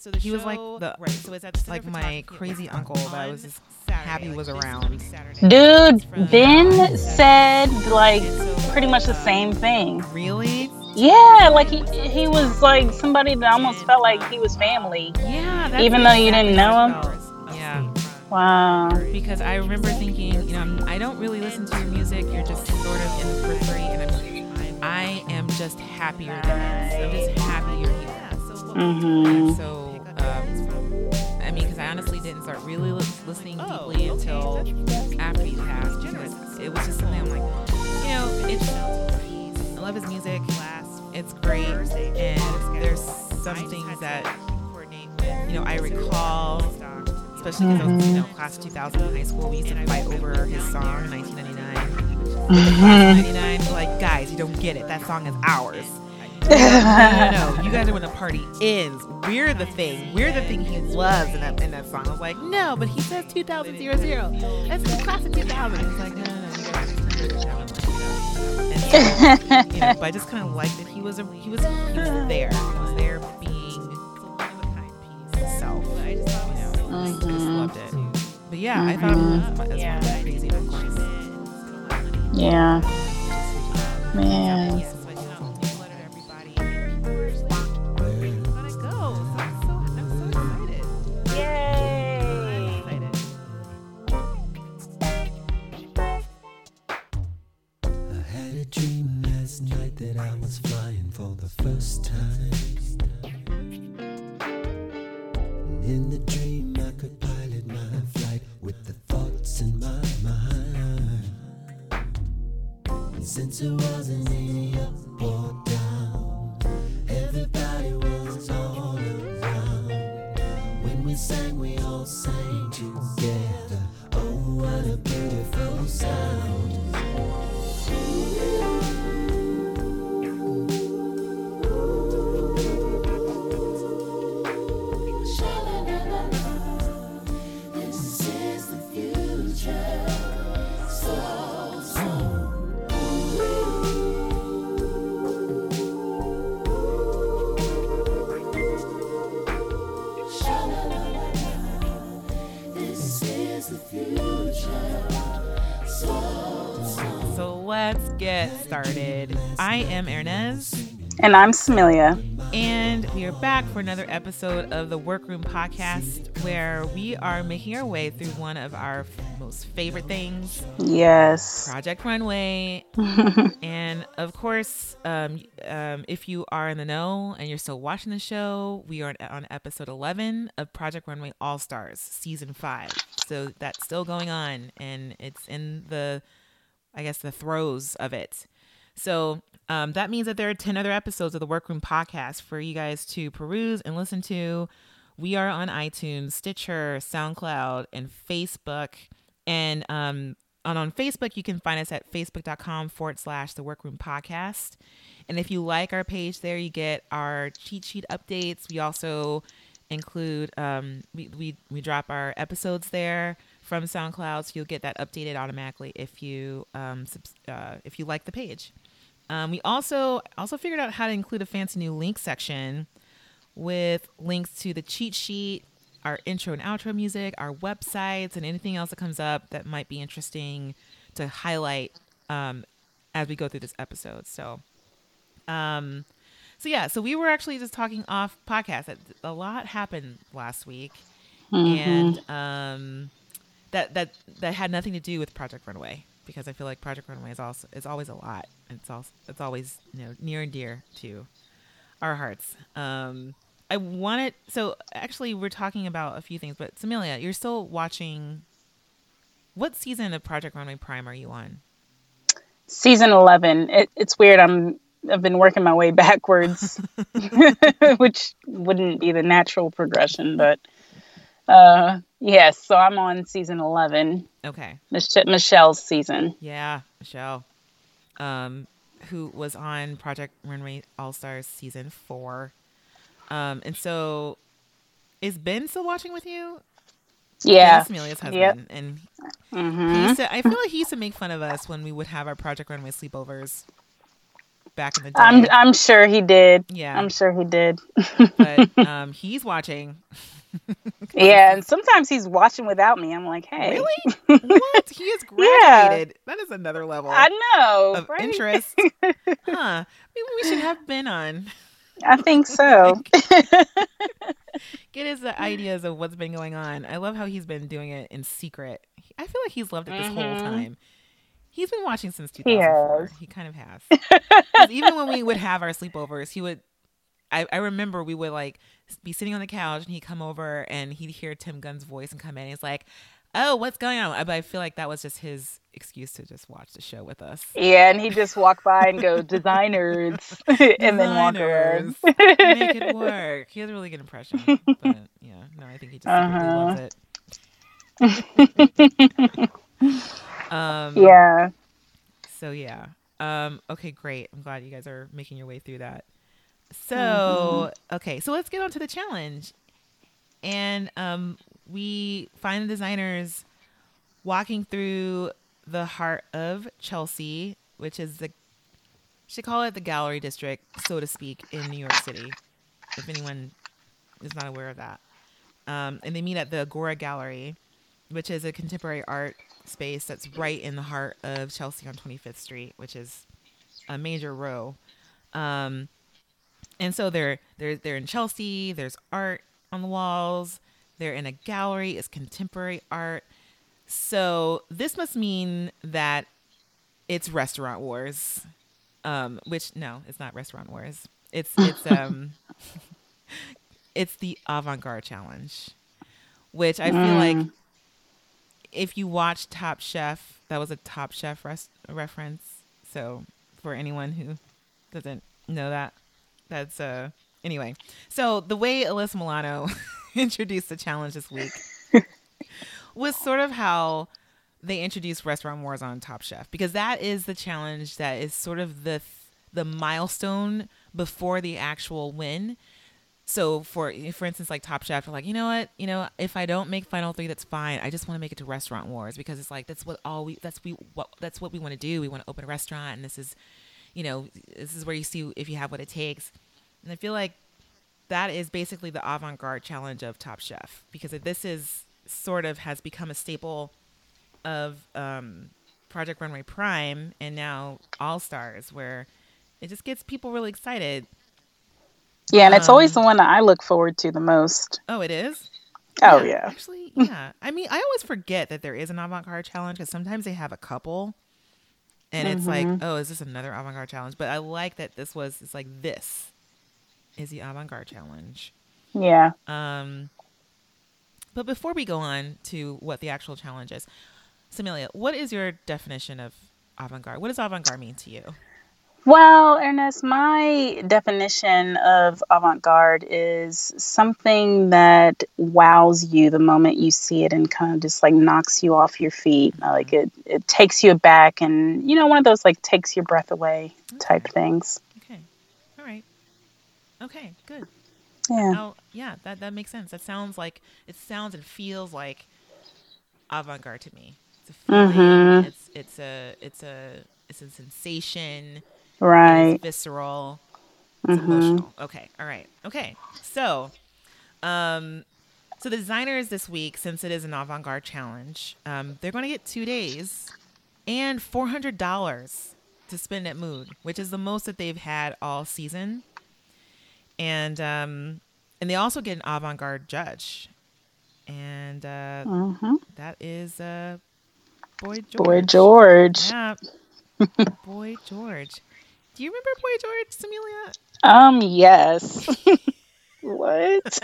So the he was like the right. So it's at the like my crazy Kids uncle that I was just Saturday, happy like was around. Dude, Ben said like pretty much the uh, same thing. Really? Yeah, like he he was like somebody that almost felt like he was family. Yeah. That's Even though you didn't know him? Yeah. Wow. Because I remember thinking, you know, I'm, I don't really listen to your music. You're just sort of in the periphery, and I'm, I am just happier than this. I'm just happy you're here. Mhm. So, um, I mean, because I honestly didn't start really li- listening deeply until after you passed. It was just something I'm like, you know, it's. I love his music. It's great, and there's some things that you know I recall, especially because I was you know class of 2000 in high school. We used to fight over his song in 1999. Class of 99, like guys, you don't get it. That song is ours. No, no, no. You guys are when the party ends. We're the thing. We're the thing he loves in that in that song. I was like, no, but he says 2000 zero zero. That's the class of 2000. He's like, no, no, no. You guys just turn it down. And so, you know, but I just kind of liked that he was a, he was he was there. He was there being himself. You know, I just loved it. Mm-hmm. But yeah, I thought mm-hmm. it was, as one of my crazy uncles. Yeah. Man. Yes, I was flying for the first time. And in the dream, I could pilot my flight with the thoughts in my mind. And since it wasn't any up or down, everybody was all around. When we sang, we all sang together. Oh, what a beautiful sound. Get started. I am Hernease. And I'm Samilia. And we are back for another episode of the Workroom Podcast, where we are making our way through one of our most favorite things, Yes. Project Runway. and of course, um, um, if you are in the know and you're still watching the show, we are on episode 11 of Project Runway All Stars, season five. So that's still going on, and it's in the, I guess, the throes of it. So um, that means that there are 10 other episodes of the Workroom podcast for you guys to peruse and listen to. We are on iTunes, Stitcher, SoundCloud, and Facebook. And um, on, on Facebook, you can find us at facebook.com forward slash the Workroom podcast. And if you like our page there, you get our cheat sheet updates. We also include, um, we, we, we drop our episodes there from SoundCloud, so you'll get that updated automatically if you um, subs- uh, if you like the page. Um, we also also figured out how to include a fancy new link section with links to the cheat sheet, our intro and outro music, our websites, and anything else that comes up that might be interesting to highlight um, as we go through this episode. So, um, so yeah, so we were actually just talking off podcast. A lot happened last week, and um, that that that had nothing to do with Project Runway because I feel like Project Runway is also is always a lot. It's also it's always you know near and dear to our hearts. Um, I wanted so actually we're talking about a few things, but Samilia, you're still watching. What season of Project Runway Prime are you on? Season 11. It, it's weird. I'm I've been working my way backwards, which wouldn't be the natural progression, but uh yes, so I'm on season 11, Okay, Mich- Michelle's season. yeah, Michelle, um, who was on Project Runway All Stars season four, um, and so is Ben still watching with you? Yeah. Ben Amelia's husband, Yep. and Mhm. he used to, I feel like he used to make fun of us when we would have our Project Runway sleepovers. Back in the day. I'm I'm sure he did. yeah, I'm sure he did. but um, he's watching. Yeah, and sometimes he's watching without me. I'm like, hey, Really? what? He is Yeah. That is another level I know, of right? interest. huh? Maybe we should have been on. I think so. Get his uh, ideas of what's been going on. I love how he's been doing it in secret. I feel like he's loved it this whole Mhm. time. He's been watching since He 2004. has. He, kind of has. even when we would have our sleepovers, he would. I, I remember we would like be sitting on the couch and he'd come over and he'd hear Tim Gunn's voice and come in. And he's like, "Oh, what's going on?" But I feel like that was just his excuse to just watch the show with us. Yeah, and he just walk by and go designers, and then walk. Designers. Make it work. He has a really good impression. But yeah, no, I think he just Uh-huh. loves it. Um, yeah, So yeah. Um, okay, great. I'm glad you guys are making your way through that. So Mm-hmm. okay, so let's get on to the challenge. And um, we find the designers walking through the heart of Chelsea, which is the should call it the gallery district, so to speak, in New York City. If anyone is not aware of that. Um, and they meet at the Agora Gallery, which is a contemporary art space that's right in the heart of Chelsea on 25th Street, which is a major row. Um, and so they're they're they're in Chelsea. There's art on the walls. They're in a gallery. It's contemporary art. So this must mean that it's restaurant wars. Um, which no, it's not restaurant wars. It's it's um it's the avant-garde challenge, which I feel like if you watch Top Chef, that was a Top Chef res- reference. So for anyone who doesn't know that, that's uh anyway. So the way Alyssa Milano introduced the challenge this week was sort of how they introduced Restaurant Wars on Top Chef because that is the challenge that is sort of the the milestone before the actual win. So for for instance, like Top Chef, like, you know what, you know, if I don't make Final Three, that's fine. I just want to make it to Restaurant Wars because it's like that's what all we that's we what that's what we want to do. We want to open a restaurant, and this is, you know, this is where you see if you have what it takes. And I feel like that is basically the avant-garde challenge of Top Chef because this is sort of has become a staple of um, Project Runway Prime and now All Stars, where it just gets people really excited. Yeah, and it's always Um, the one that I look forward to the most. Oh, it is. Oh yeah, Actually, yeah. I mean, I always forget that there is an avant-garde challenge because sometimes they have a couple, and it's like, Mm-hmm. oh, is this another avant-garde challenge? But I like that this was. It's like this is the avant-garde challenge. yeah. Um, but before we go on to what the actual challenge is, Samilia, what is your definition of avant-garde? What does avant-garde mean to you? Well, Hernease, my definition of avant garde is something that wows you the moment you see it and kind of just like knocks you off your feet. Like it, it takes you aback and, you know, one of those like takes your breath away type things. Okay, all right, okay, good. Yeah. Oh, yeah, that that makes sense. That sounds like it sounds and feels like avant-garde to me. It's a feeling. Mhm. It's it's a it's a it's a sensation. Right. Visceral. It's Mhm. emotional. Okay. All right. Okay. So, um, so the designers this week, since it is an avant-garde challenge, um, they're going to get two days and four hundred dollars to spend at Mood, which is the most that they've had all season. And um, and they also get an avant-garde judge, and uh, hmm that is uh, Boy George. Boy George. Yeah. Boy George. Do you remember Boy George, Samilia? Um, yes. what?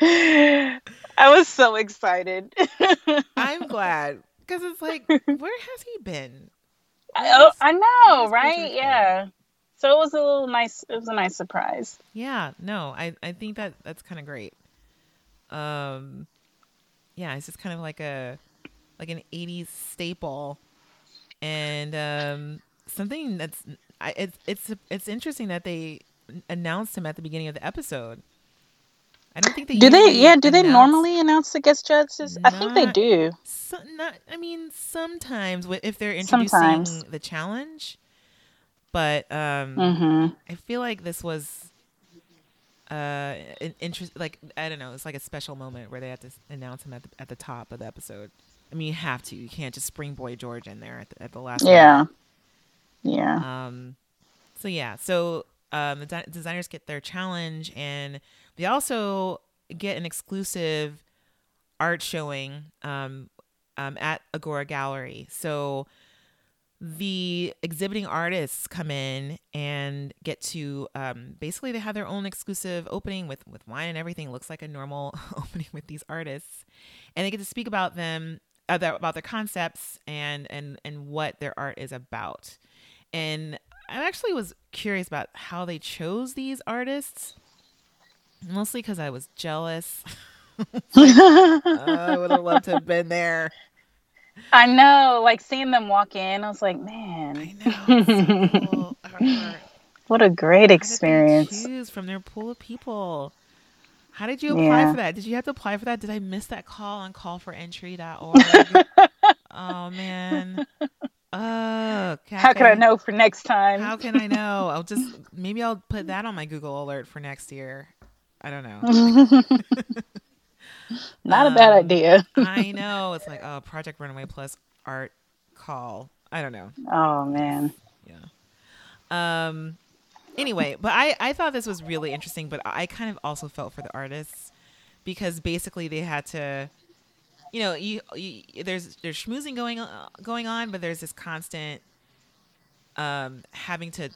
I was so excited. I'm glad because it's like, where has he been? I, oh, I know, right? Yeah. So it was a little nice. It was a nice surprise. Yeah, no, I I think that that's kind of great. Um, yeah, it's just kind of like a like an '80s staple, and um, something that's I, it's it's it's interesting that they announced him at the beginning of the episode. I don't think they Do they? Yeah. Do they normally announce the guest judges? I think they do. So, not, I mean, sometimes if they're introducing Sometimes. the challenge, but um, hmm I feel like this was uh an interest. Like I don't know, it's like a special moment where they had to announce him at the at the top of the episode. I mean, you have to. You can't just spring Boy George in there at the, at the last. Yeah. Yeah. Um. So yeah. So um, the di- designers get their challenge, and they also get an exclusive art showing um, um, at Agora Gallery. So the exhibiting artists come in and get to um, basically they have their own exclusive opening with with wine and everything. Looks like a normal opening with these artists, and they get to speak about them about their concepts and and and what their art is about. And I actually was curious about how they chose these artists, mostly because I was jealous. I would have loved to have been there. I know. Like seeing them walk in, I was like, man, I know. so cool. What a great How did they experience. choose from their pool of people. How did you apply Yeah. for that? Did you have to apply for that? Did I miss that call on callforentry.org? oh man. Oh, How could I know for next time? How can I know? I'll just maybe I'll put that on my Google alert for next year. I don't know. Not a bad Um, idea. I know. It's like, oh, Project Runaway plus art call. I don't know. Oh man. Yeah. Um anyway, but I I thought this was really interesting, but I kind of also felt for the artists because basically they had to you know, you, you there's there's schmoozing going on, going on, but there's this constant um having to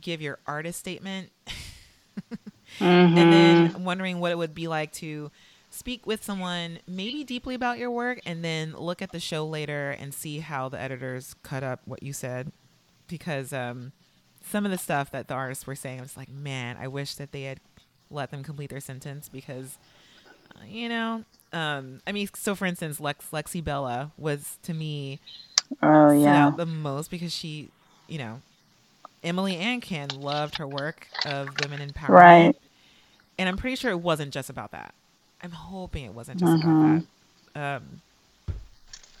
give your artist statement. And then wondering what it would be like to speak with someone maybe deeply about your work and then look at the show later and see how the editors cut up what you said because um some of the stuff that the artists were saying I was like man I wish that they had let them complete their sentence because uh, you know um I mean so for instance Lex Lexi Bella was to me Oh yeah. the most because she you know Emily and Ken loved her work of women in power, Right. and I'm pretty sure it wasn't just about that. I'm hoping it wasn't just Mhm. about that. Um,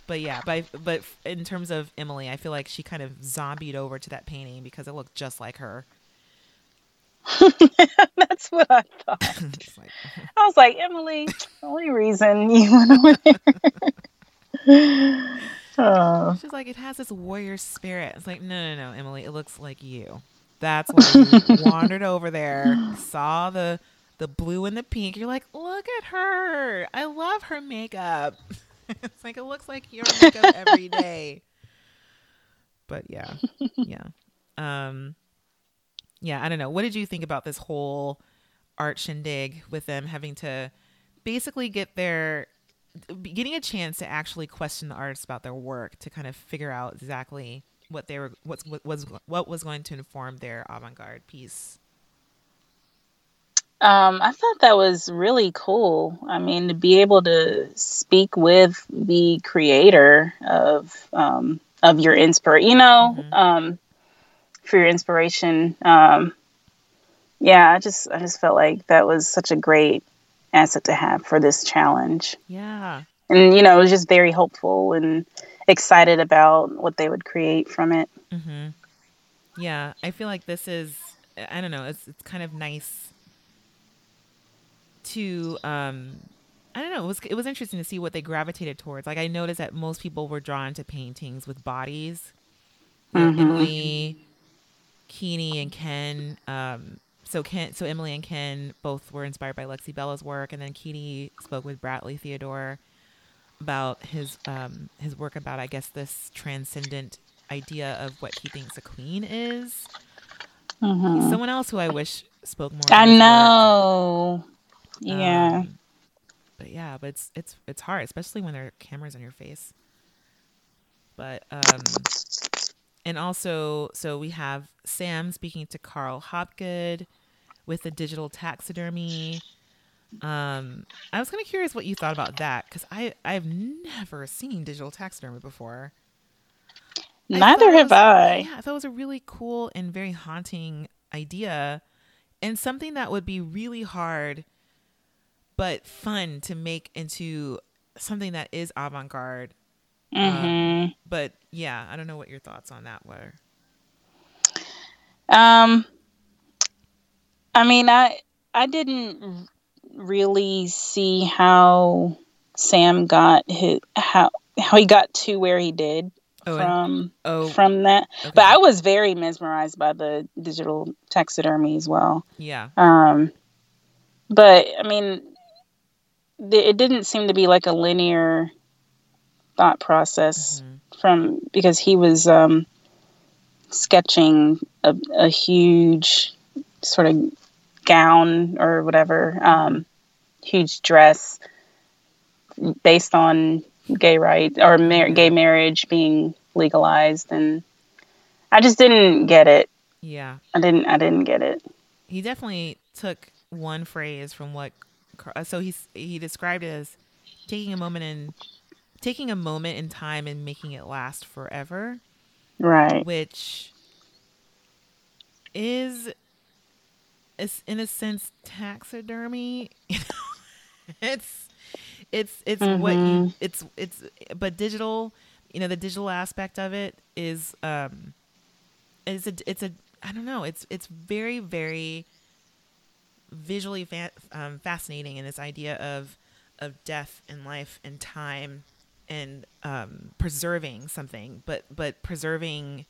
but yeah, but I- but in terms of Emily, I feel like she kind of zombied over to that painting because it looked just like her. That's what I thought. Like, I was like, Emily, the only reason you went over there. oh, she's like, it has this warrior spirit. It's like, no, no, no, Emily, it looks like you. That's why you wandered over there, saw the the blue and the pink. You're like, look at her. I love her makeup. it's like it looks like your makeup every day. But yeah, yeah, um, yeah. I don't know. What did you think about this whole art shindig with them having to basically get their getting a chance to actually question the artists about their work to kind of figure out exactly what they were what's what was what was going to inform their avant-garde piece um, I thought that was really cool. I mean, to be able to speak with the creator of um, of your inspiration, you know, Mhm. um, for your inspiration. Um, yeah, I just I just felt like that was such a great asset to have for this challenge. yeah and you know, it was just very hopeful and excited about what they would create from it. hmm yeah i feel like this is i don't know it's it's kind of nice to um I don't know. It was it was interesting to see what they gravitated towards. Like I noticed that most people were drawn to paintings with bodies. Mhm. Emily, Kini, and Ken. Um, so Ken, so Emily and Ken both were inspired by Lexi Bella's work, and then Kini spoke with Bradley Theodore about his um his work about I guess this transcendent idea of what he thinks a queen is. Mhm. Someone else who I wish spoke more. I know. work. Know. Yeah. Um, but yeah, but it's it's it's hard, especially when there are cameras on your face. But um and also so we have Sam speaking to Carl Hopgood with the digital taxidermy. Um I was kind of curious what you thought about that cuz I I've never seen digital taxidermy before. Neither it have was- I. Yeah, I thought it was a really cool and very haunting idea and something that would be really hard but fun to make into something that is avant-garde. hmm But yeah, I don't know what your thoughts on that were. Um, I mean, I I didn't really see how Sam got his how how he got to where he did Oh, and- from Oh, from that. okay. But I was very mesmerized by the digital taxidermy as well. yeah. Um, but I mean, it didn't seem to be like a linear thought process Mhm. from because he was um, sketching a, a huge sort of gown or whatever, um, huge dress based on gay rights or mar- gay marriage being legalized, and I just didn't get it. Yeah. I didn't. I didn't get it. he definitely took one phrase from what so he's he described it as taking a moment in taking a moment in time and making it last forever Right. which is is in a sense taxidermy it's it's it's what you Mhm. it's it's but digital you know the digital aspect of it is um it's a it's a i don't know it's it's very very visually fa- um, fascinating in this idea of of death and life and time and um preserving something but but preserving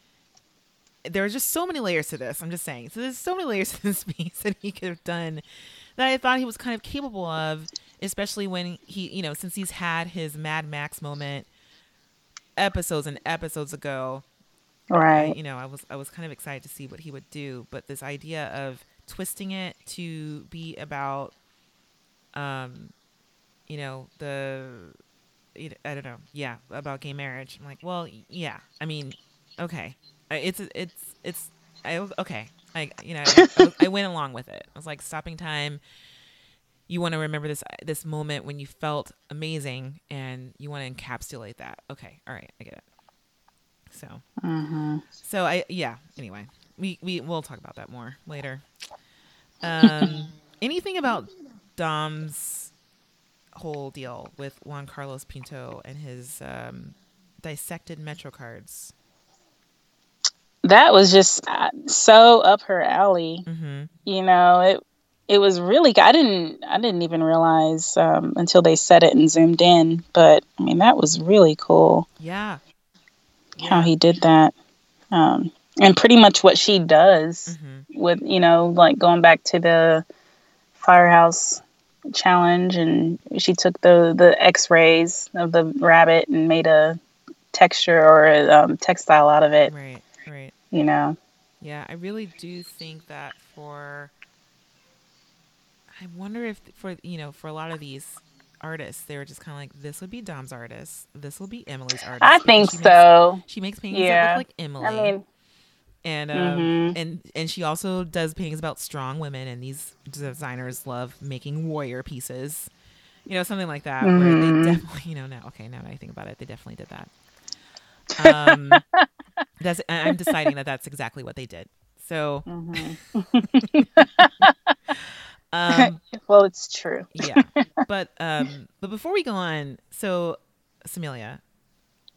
there are just so many layers to this. I'm just saying. So there's so many layers to this piece that he could have done that I thought he was kind of capable of, especially when he, you know, since he's had his Mad Max moment episodes and episodes ago. I, Right. you know, I was I was kind of excited to see what he would do, but this idea of twisting it to be about, um, you know, the, you know, I don't know, yeah, about gay marriage. I'm like, well, yeah, I mean, okay, it's it's it's I okay, I you know, I, I, I went along with it. I was like, stopping time. You want to remember this this moment when you felt amazing, and you want to encapsulate that. Okay, all right, I get it. So. hmm So I yeah. Anyway, we we we'll talk about that more later. Um, anything about Dom's whole deal with Juan Carlos Pinto and his um, dissected Metro cards? That was just uh, so up her alley. Mm-hmm. You know, it it was really. I didn't. I didn't even realize um, until they said it and zoomed in. But I mean, that was really cool Yeah. how he did that. Um, and pretty much what she does hmm with you know, like going back to the firehouse challenge, and she took the the X rays of the rabbit and made a texture or a um, textile out of it. Right. Right. You know. Yeah, I really do think that for I wonder if for you know, for a lot of these artists, they were just kind of like this would be Dom's artist, this will be Emily's artist. I think she makes- so. she makes paintings that look like Emily. I mean, and um, Mhm. and and she also does paintings about strong women and these designers love making warrior pieces you know something like that where Mhm. they definitely you know now okay now that i think about it they definitely did that um that's i'm deciding that that's exactly what they did so mhm. um well, it's true. yeah but um but before we go on so Samilia,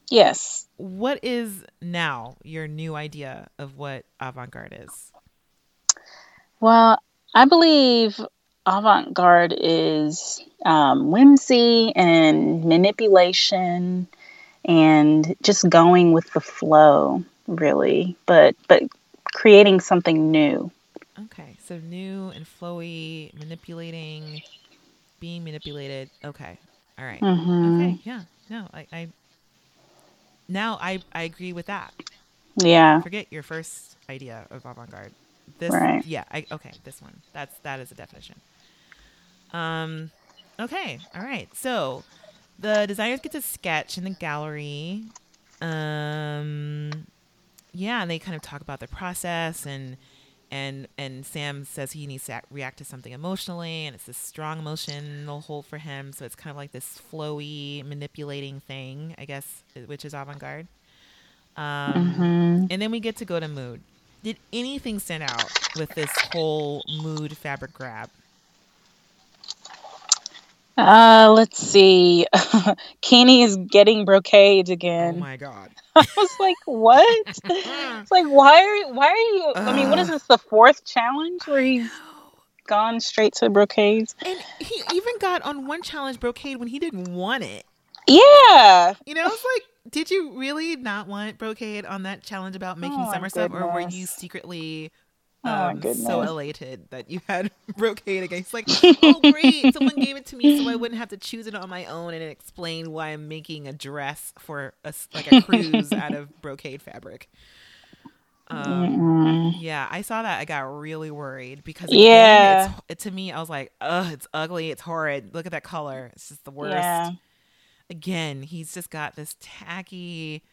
Yes. what is now your new idea of what avant-garde is Well, I believe avant garde is um, whimsy and manipulation and just going with the flow, really, but but creating something new. Okay, so new and flowy, manipulating, being manipulated. Okay, all right. hmm Okay, yeah, no, I, I now I I agree with that. Yeah. Forget your first idea of avant-garde. This, Right. yeah, I okay, this one. That's that is a definition. Um, okay, all right. So the designers get to sketch in the gallery. Um, yeah, and they kind of talk about the process and and and Sam says he needs to act, react to something emotionally, and it's this strong emotional hold for him. So it's kind of like this flowy, manipulating thing, I guess, which is avant-garde. Um, hmm and then we get to go to mood. Did anything stand out with this whole mood fabric grab? Uh, let's see. Kini is getting brocades again. Oh my god. I was like, what? it's like, why are you, why are you? I mean, what is this? The fourth challenge where he's gone straight to brocades? And he even got on one challenge brocade when he didn't want it. Yeah. You know, it's like, did you really not want brocade on that challenge about making Oh, stuff, or were you secretly Oh, um, so elated that you had brocade again? It's like, oh great, someone gave it to me, so I wouldn't have to choose it on my own and explain why I'm making a dress for a like a cruise out of brocade fabric. Um, yeah, I saw that. I got really worried because Yeah. again, it's, it, to me, I was like, ugh, it's ugly, it's horrid. Look at that color; it's just the worst Yeah. again, he's just got this tacky,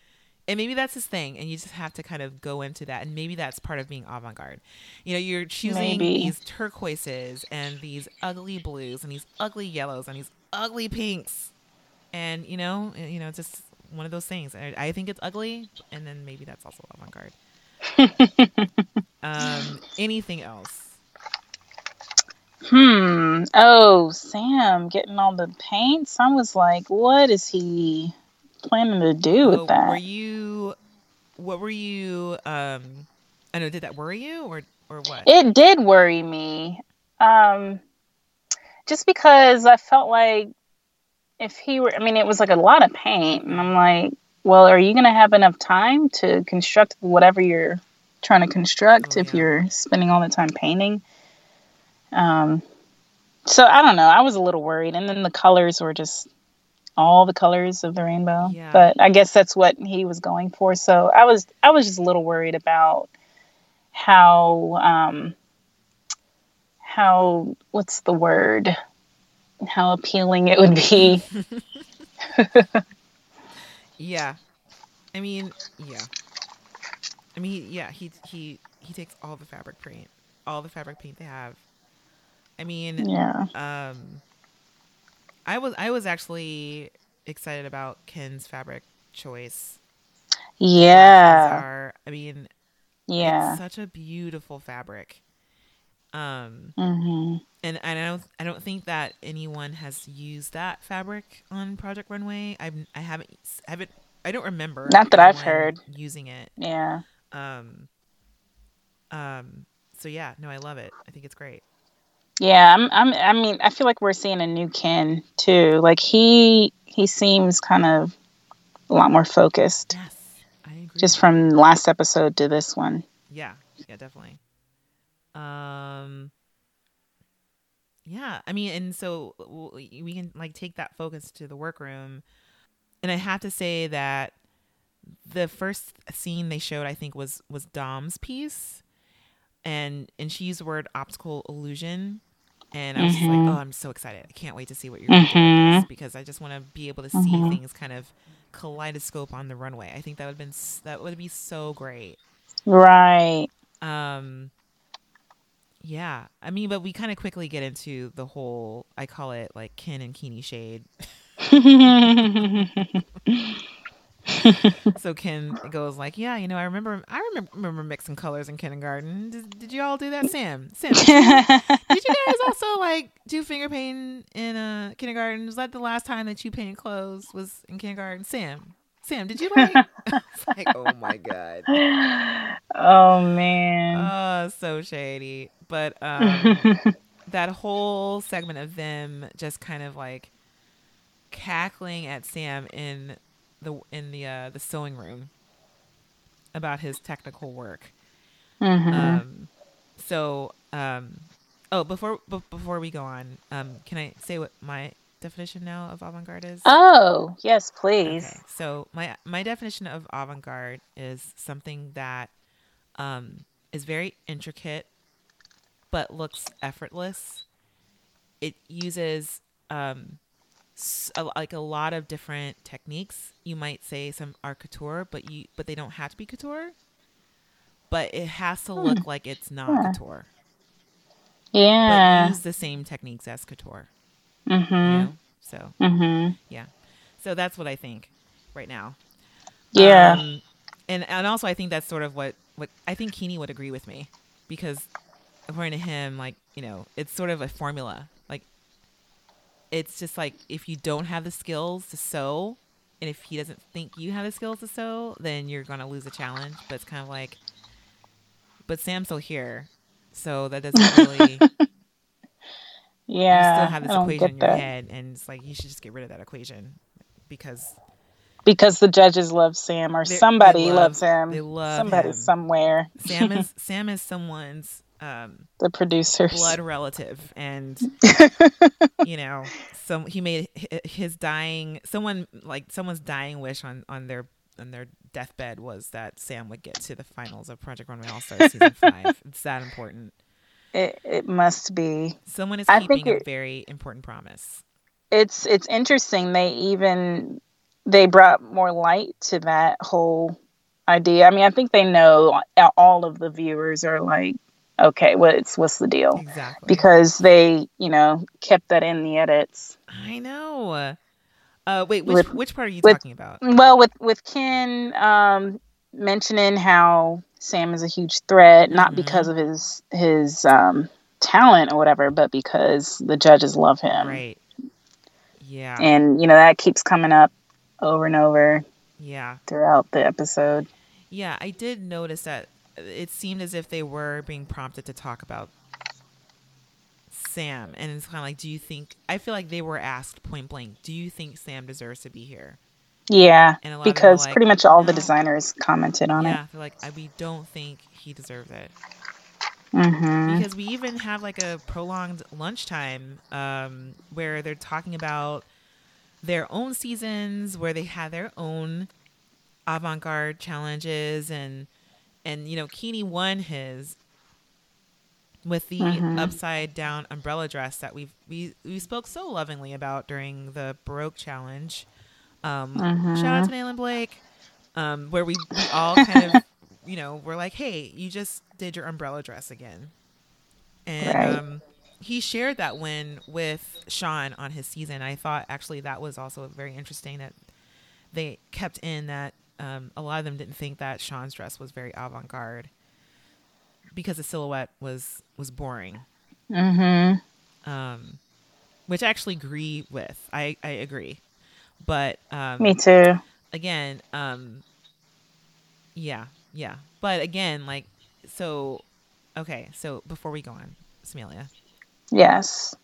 and maybe that's his thing, and you just have to kind of go into that, and maybe that's part of being avant-garde. You know, you're choosing Maybe. these turquoises and these ugly blues and these ugly yellows and these ugly pinks, and you know, uh, you know, just one of those things. I, I think it's ugly, and then maybe that's also avant-garde. um, anything else? Hmm. Oh, Sam getting all the paints. I was like, what is he planning to do with that? Were you? What were you? Um, I know. Did that worry you, or or what? It did worry me. Um, just because I felt like if he were, I mean, it was like a lot of paint, and I'm like, well, are you going to have enough time to construct whatever you're trying to construct Oh, if yeah. you're spending all the time painting? Um, so I don't know. I was a little worried, and then the colors were just all the colors of the rainbow. Yeah. But I guess that's what he was going for. So I was, I was just a little worried about how um how what's the word how appealing it would be Yeah. I mean, yeah. I mean, yeah, he he he takes all the fabric paint, all the fabric paint they have. I mean, yeah um I was I was actually excited about Ken's fabric choice. yeah Bizarre. I mean, yeah it's such a beautiful fabric. Um hmm and I don't I don't think that anyone has used that fabric on Project Runway. I've I haven't I haven't I don't remember. Not that I've heard. using it. yeah Um um so yeah, no, I love it. I think it's great. Yeah I'm, I'm i mean i feel like we're seeing a new ken too like he he seems kind of a lot more focused Yes. I agree. just from last episode to this one Yeah, yeah, definitely. Um Yeah, I mean and so we can like take that focus to the workroom. And I have to say that the first scene they showed I think was was Dom's piece. And and she used the word optical illusion and I was just like. "Oh, I'm so excited. I can't wait to see what you're going to do with Mhm. this because I just want to be able to see Mhm. things kind of kaleidoscope on the runway. I think that would have been that would be so great. right Um yeah. I mean, but we kind of quickly get into the whole I call it like Ken and Kini shade. So Ken goes like, "Yeah, you know, I remember I remember, remember mixing colors in kindergarten. Did, did you all do that, Sam? Sam, did you, guys also like do finger painting in uh, kindergarten? Was that the last time that you painted clothes was in kindergarten? Sam, Sam, did you like? it's like, oh my god, oh man oh, so shady. But um, that whole segment of them just kind of like cackling at Sam in the in the uh, the sewing room about his technical work. Mhm. Um, so um, oh, before b- before we go on, um, can I say what my definition now of avant-garde is? oh yes please Okay, so my my definition of avant-garde is something that um, is very intricate, but looks effortless. It uses um, like a lot of different techniques. You might say some are couture, but you but they don't have to be couture. But it has to look like it's not Hmm. couture, yeah but use the same techniques as couture. Mm-hmm. You know? So mhm yeah, so that's what I think right now. yeah Um, and and also I think that's sort of what what I think Kini would agree with me because according to him, like you know, it's sort of a formula. It's just like if you don't have the skills to sew, and if he doesn't think you have the skills to sew, then you're gonna lose a challenge. But it's kind of like, but Sam's still here, so that doesn't really. Yeah, you still have this equation in your that. head, and it's like you should just get rid of that equation because because the judges love Sam or somebody love- loves him. they love somebody him. somewhere. Sam is Sam is someone's um, The producers. blood relative, and you know, some he made his dying someone like someone's dying wish on on their on their deathbed was that Sam would get to the finals of Project Runway All Stars season five. It's that important. It, it must be. Someone is I think keeping a very important promise. It's it's interesting. They even they brought more light to that whole idea. I mean, I think they know all of the viewers are like, okay, what's what's the deal? Exactly. Because they, you know, kept that in the edits. I know. Uh, wait, which With- which part are you with- talking about? Well, with with Ken um, mentioning how Sam is a huge threat, not Mhm. because of his his um, talent or whatever, but because the judges love him, Right. Yeah. and you know that keeps coming up over and over yeah. throughout the episode. Yeah, I did notice that it seemed as if they were being prompted to talk about Sam, and it's kind of like, do you think? I feel like they were asked point blank, do you think Sam deserves to be here? Yeah, And a lot of them were because like, pretty much all the designers commented on it. yeah, like, I, we don't think he deserves it it. hmm because we even have like a prolonged lunchtime um, where they're talking about their own seasons, where they had their own avant-garde challenges, and and you know, Kini won his with the Mhm. upside down umbrella dress that we've we we spoke so lovingly about during the Baroque challenge. Um, Shout out to Nayland Blake, um, where we, we all kind of, you know, we're like, hey, you just did your umbrella dress again. And Right. um, he shared that win with Sean on his season. I thought actually that was also very interesting that they kept in that um, a lot of them didn't think that Sean's dress was very avant garde because the silhouette was was boring. hmm Um, which I actually agree with. I, I agree. But um, Me too. again, um, yeah, yeah. But again, like, so, okay. So before we go on, Samilia. Yes.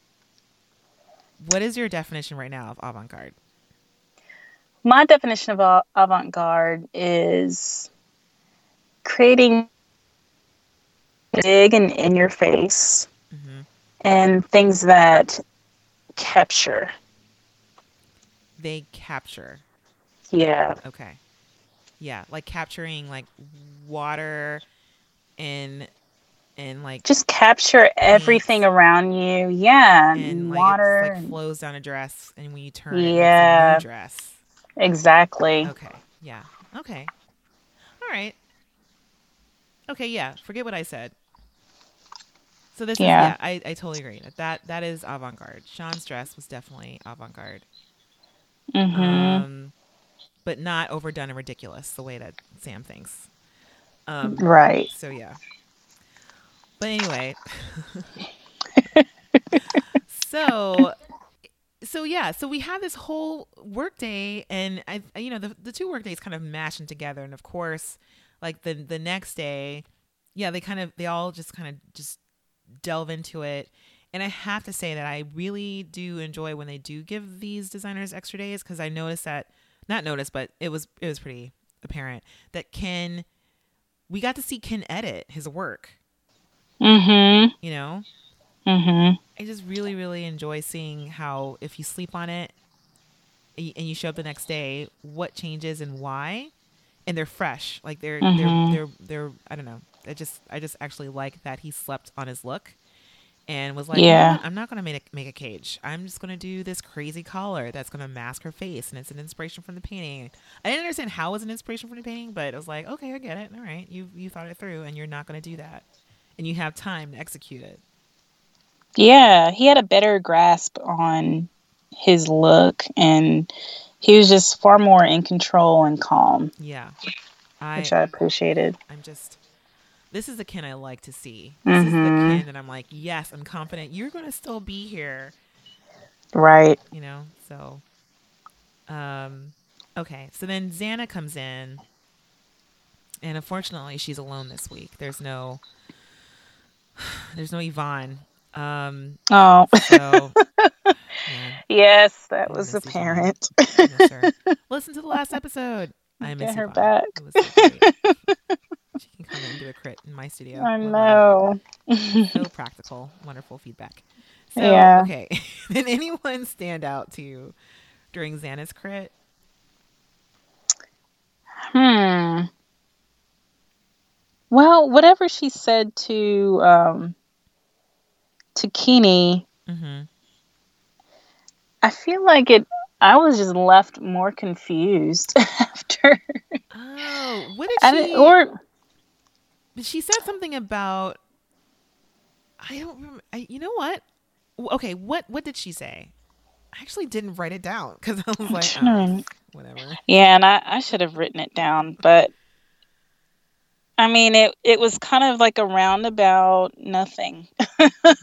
what is your definition right now of avant-garde? My definition of avant-garde is creating big and in your face hmm and things that capture. They capture. Yeah. Okay. Yeah, like capturing like water and and like Just capture everything around you. Yeah. and like water. it's, like flows down a dress, and when you turn, Yeah. it's a new dress. Exactly. Okay. Yeah. Okay. All right. Okay. Yeah. Forget what I said. So this Yeah. is yeah. I, I totally agree that that is avant garde. Sean's dress was definitely avant garde, Mm-hmm. um, but not overdone and ridiculous the way that Sam thinks. Um, right. so yeah. But anyway. so so yeah, so we have this whole workday and I you know the the two work days kind of mashing together and of course like the the next day yeah, they kind of they all just kind of just delve into it. And I have to say that I really do enjoy when they do give these designers extra days because I noticed that not noticed, but it was it was pretty apparent that Ken we got to see Ken edit his work, hmm you know? Hmm I just really, really enjoy seeing how if you sleep on it and you show up the next day, what changes and why, and they're fresh. Like they're Mhm. they're they're they're I don't know. I just I just actually like that he slept on his look, and was like, Yeah. I'm not gonna make a, make a cage. I'm just gonna do this crazy collar that's gonna mask her face, and it's an inspiration from the painting. I didn't understand how it was an inspiration from the painting, but it was like, okay, I get it. All right, you you thought it through, and you're not gonna do that, and you have time to execute it. Yeah, he had a better grasp on his look and he was just far more in control and calm, Yeah. I, which I appreciated. I'm just this is the Ken I like to see. This is the Mhm. Ken that I'm like, yes, I'm confident you're gonna still be here Right. you know so um okay so then Zanna comes in and unfortunately she's alone this week there's no there's no yvonne um Oh, so man, yes, that was apparent. Miss listen to the last episode. I miss Get her back. So she can come in and do a crit in my studio I know. so practical. Wonderful feedback. So Yeah. okay. Did anyone stand out to you during Zanna's crit? Hmm. Well, whatever she said to um Kini, mm-hmm I feel like it I was just left more confused after Oh, what did she? or she said something about. I don't remember. I, you know what? Okay, what what did she say? I actually didn't write it down because I was like, oh, whatever. Yeah, and I, I should have written it down, but I mean it it was kind of like a roundabout nothing.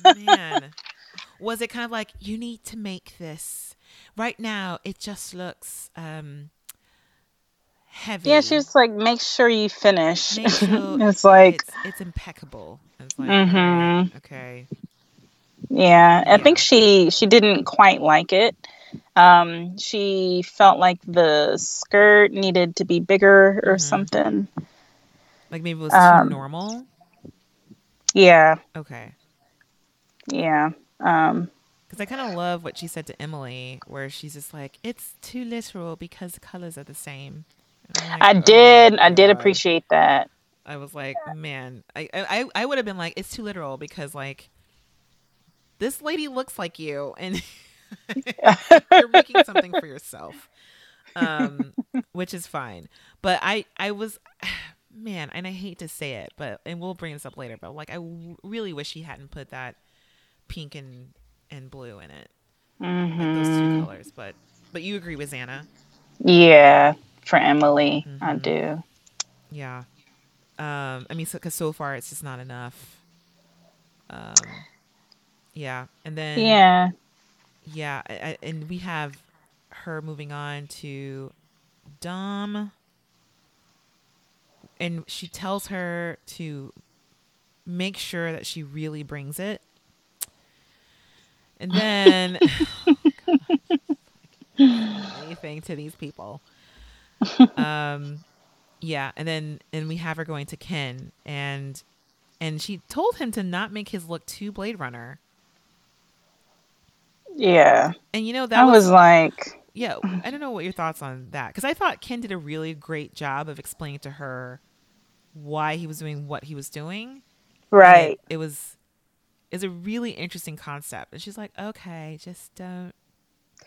Man, was it kind of like you need to make this right now? It just looks um heavy. Yeah, she was like, make sure you finish. Sure it's like it's, it's impeccable. It's like Mhm. okay. Yeah, I think she she didn't quite like it. Um, she felt like the skirt needed to be bigger or Mhm. something. Like maybe it was too Um, normal. Yeah, Okay. yeah. Um, Because I kind of love what she said to Emily, where she's just like, "It's too literal because the colors are the same." Like, I "Oh did I did appreciate that. I was like, man, I I I would have been like, "It's too literal," because like, this lady looks like you, and you're making something for yourself, um, which is fine. But I I was. Man, and I hate to say it, but and we'll bring this up later. But like, I w- really wish he hadn't put that pink and and blue in it. like those two hmm colors. But but you agree with Zanna, Yeah, for Emily, I Mhm. do. yeah. Um, I mean, because so, far it's just not enough. Um, yeah, and then Yeah, yeah, I, I, and we have her moving on to Dom, and she tells her to make sure that she really brings it. And then anything to these people. Um yeah, and then and we have her going to Ken and and she told him to not make his look too Blade Runner. yeah. And you know that I was, was like, yeah, I don't know what your thoughts on that cuz I thought Ken did a really great job of explaining to her why he was doing what he was doing. right. It, it was is a really interesting concept. And she's like, "Okay, just don't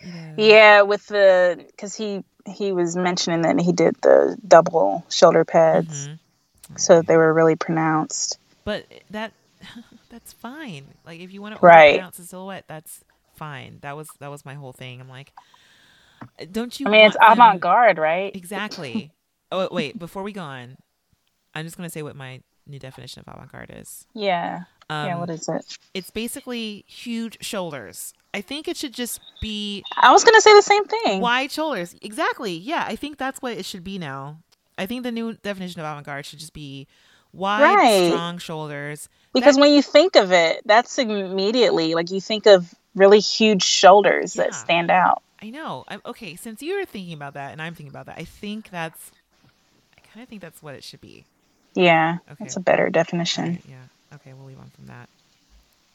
you know. Yeah, with the because he he was mentioning that he did the double shoulder pads, Mhm. so that they were really pronounced. But that that's fine. Like if you want to Right. pronounce a silhouette, that's fine. That was that was my whole thing. I'm like, don't you? I mean, it's avant garde, right? Exactly. oh wait, before we go on, I'm just gonna say what my new definition of avant garde is. Yeah. Um, yeah. What is it? it's basically huge shoulders. I think it should just be I was gonna say the same thing. wide shoulders. Exactly. Yeah, I think that's what it should be now. I think the new definition of avant garde should just be wide, Right. strong shoulders. Because That- when you think of it, that's immediately like you think of really huge shoulders that stand out. I know. I'm okay. Since you're thinking about that and I'm thinking about that, I think that's. I kind of think that's what it should be. Yeah, Okay. that's a better definition. Right, yeah. Okay, we'll leave on from that.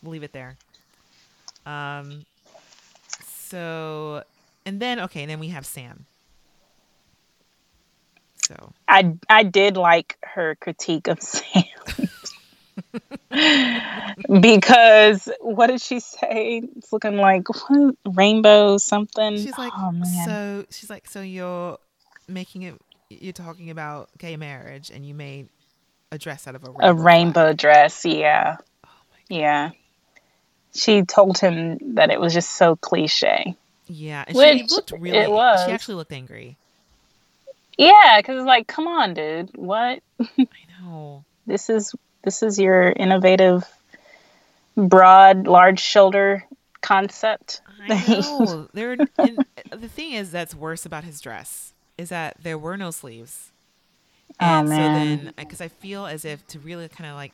We'll leave it there. Um. So, and then okay, and then we have Sam. So I I did like her critique of Sam. because what did she say? It's looking like what, rainbow something. she's like, oh man, so she's like, so you're making it. You're talking about gay marriage, and you made a dress out of a rainbow. a rainbow dress. Yeah, Oh my yeah. She told him that it was just so cliche. Yeah, and she Which looked it really. was. She actually looked angry. Yeah, because it's like, come on, dude. What? I know. This is this is your innovative, broad, large shoulder concept. I know. There, the thing is that's worse about his dress is that there were no sleeves. Oh, And so man. then, because I feel as if to really kind of like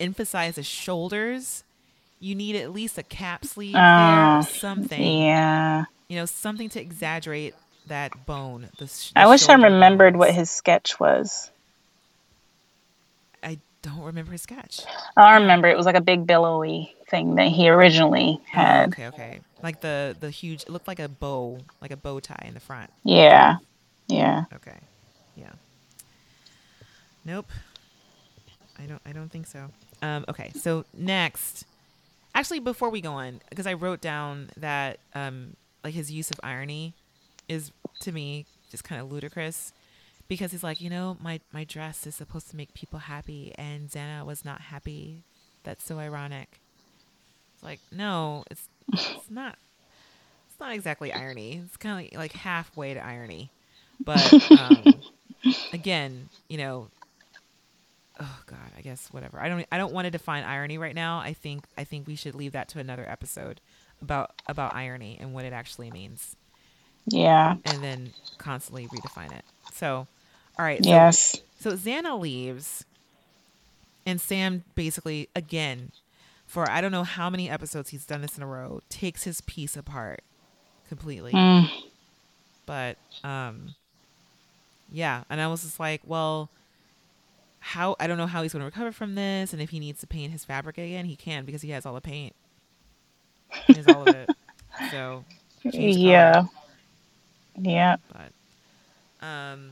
emphasize the shoulders, you need at least a cap sleeve ah, there Oh, or something. Yeah. You know, something to exaggerate that bone. The, sh- I wish I remembered what his sketch was. I don't remember his sketch. I remember it was like a big billowy thing that he originally Oh, had. okay, okay. Like the the huge. It looked like a bow, like a bow tie in the front. Yeah. Yeah. Okay. Yeah. Nope. I don't I don't think so. Um okay, so next actually before we go on, because I wrote down that um like his use of irony is to me just kind of ludicrous because he's like, you know, my my dress is supposed to make people happy and Zanna was not happy. That's so ironic. It's like, no, it's it's not it's not exactly irony. It's kind of like halfway to irony. But um, again, you know, oh god, I guess whatever. I don't I don't want to define irony right now. I think I think we should leave that to another episode about about irony and what it actually means, Yeah. and then constantly redefine it. So, all right. So, Yes. so Zanna leaves, and Sam basically again, for I don't know how many episodes he's done this in a row, takes his piece apart completely. Mm. But um, yeah, and I was just like, well, how I don't know how he's going to recover from this, and if he needs to paint his fabric again, he can because he has all the paint. He has all of it. So change color. Yeah. Yeah. but um,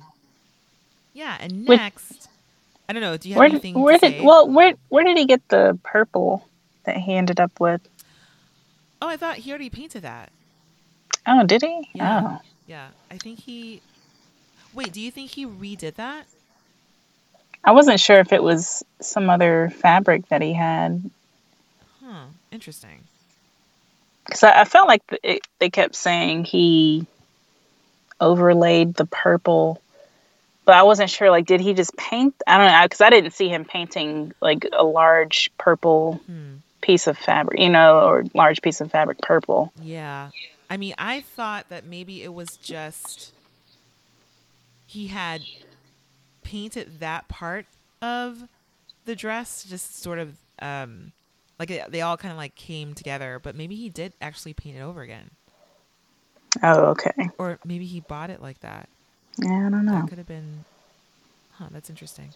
yeah, and Which- next, I don't know. Do you have Where anything? where to did say? well where where did he get the purple that he ended up with? Oh, I thought he already painted that. Oh, did he? Yeah. Oh. Yeah, I think he. Wait, do you think he redid that? I wasn't sure if it was some other fabric that he had Huh. Interesting. because I, I felt like the, it, they kept saying he overlaid the purple, but I wasn't sure. Like, did he just paint? I don't know because I didn't see him painting like a large purple Hmm. piece of fabric, you know, or large piece of fabric purple. Yeah. I mean, I thought that maybe it was just he had painted that part of the dress just sort of um like it, they all kind of like came together, but maybe he did actually paint it over again. Oh, okay. Or maybe he bought it like that. Yeah, I don't know. That could have been Huh, that's interesting.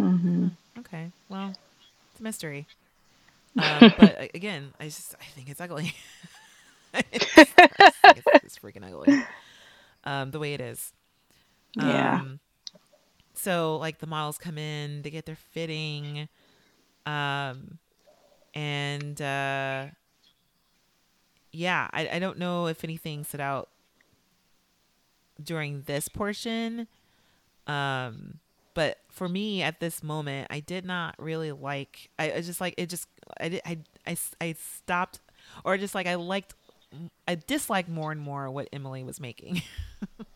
Mm-hmm. Okay. Well, it's a mystery. Um, but again, I just I think it's ugly. I just- I just think it's, it's freaking ugly. Um, the way it is. Yeah. So like the models come in, they get their fitting, um, and uh, yeah, I, I don't know if anything stood out during this portion. Um, but for me at this moment, I did not really like. I, I just like it. Just I. I, I I stopped, or just like I liked. I disliked more and more what Emily was making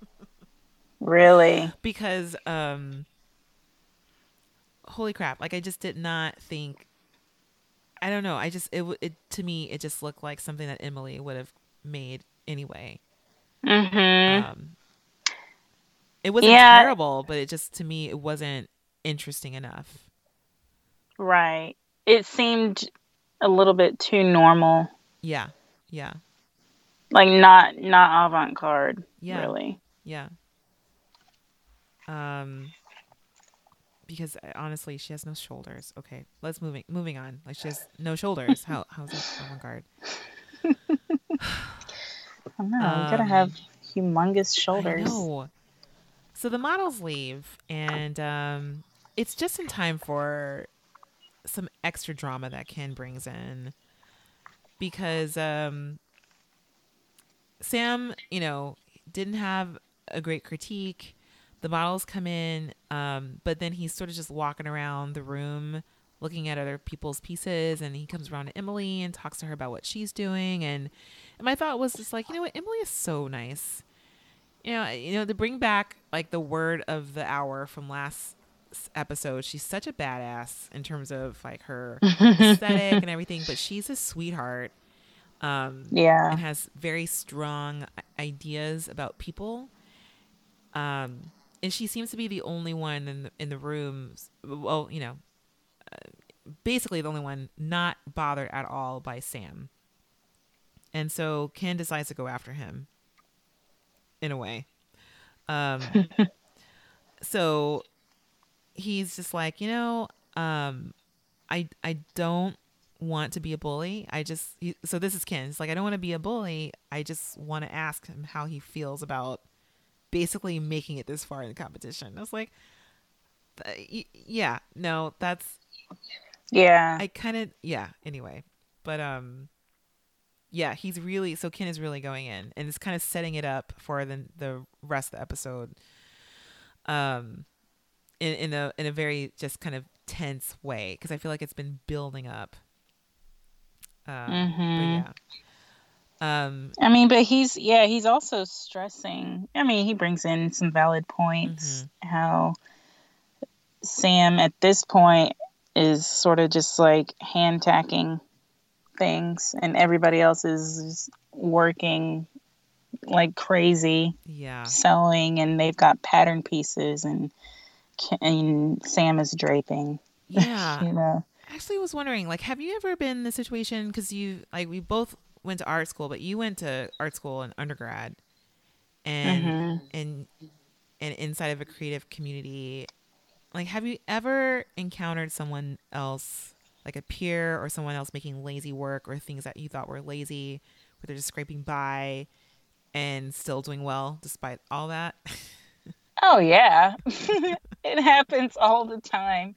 Really? because um holy crap like i just did not think i don't know i just it, it to me it just looked like something that emily would have made anyway hmm um it wasn't Yeah. terrible but it just to me it wasn't interesting enough Right. It seemed a little bit too normal. yeah yeah Like not not avant-garde, Yeah. really. yeah um because uh, honestly she has no shoulders okay let's moving moving on like she has no shoulders how how's that avant-garde I don't know. you gotta Um, have humongous shoulders. I know. So the models leave, and um, it's just in time for some extra drama that Ken brings in because um, Sam, you know, didn't have a great critique. The models come in, um, but then he's sort of just walking around the room looking at other people's pieces and he comes around to Emily and talks to her about what she's doing and and my thought was just like, you know what, Emily is so nice you know, you know, to bring back like the word of the hour from last episode, she's such a badass in terms of like her aesthetic and everything, but she's a sweetheart. um, Yeah. and has very strong ideas about people. Um, and she seems to be the only one in the, in the room. Well, you know, uh, basically the only one not bothered at all by Sam. And so Ken decides to go after him. In a way, um, so he's just like, you know, um, I I don't want to be a bully. I just he, so this is Ken. It's like I don't want to be a bully. I just want to ask him how he feels about basically making it this far in the competition. I was like, yeah, no, that's Yeah. I kind of yeah. Anyway, but um, yeah, he's really so Ken is really going in, and it's kind of setting it up for the the rest of the episode. Um, in in a in a very just kind of tense way because I feel like it's been building up. Um, Mhm. But yeah. Um. I mean, but he's yeah, he's also stressing. I mean, he brings in some valid points. How Sam at this point is sort of just like hand tacking things, and everybody else is working like crazy, Yeah. sewing, and they've got pattern pieces, and and Sam is draping. Yeah. You know. actually was wondering like have you ever been in the situation because you like we both went to art school but you went to art school in undergrad and Mhm. and and inside of a creative community like have you ever encountered someone else like a peer or someone else making lazy work or things that you thought were lazy where they're just scraping by and still doing well despite all that Oh yeah. it happens all the time.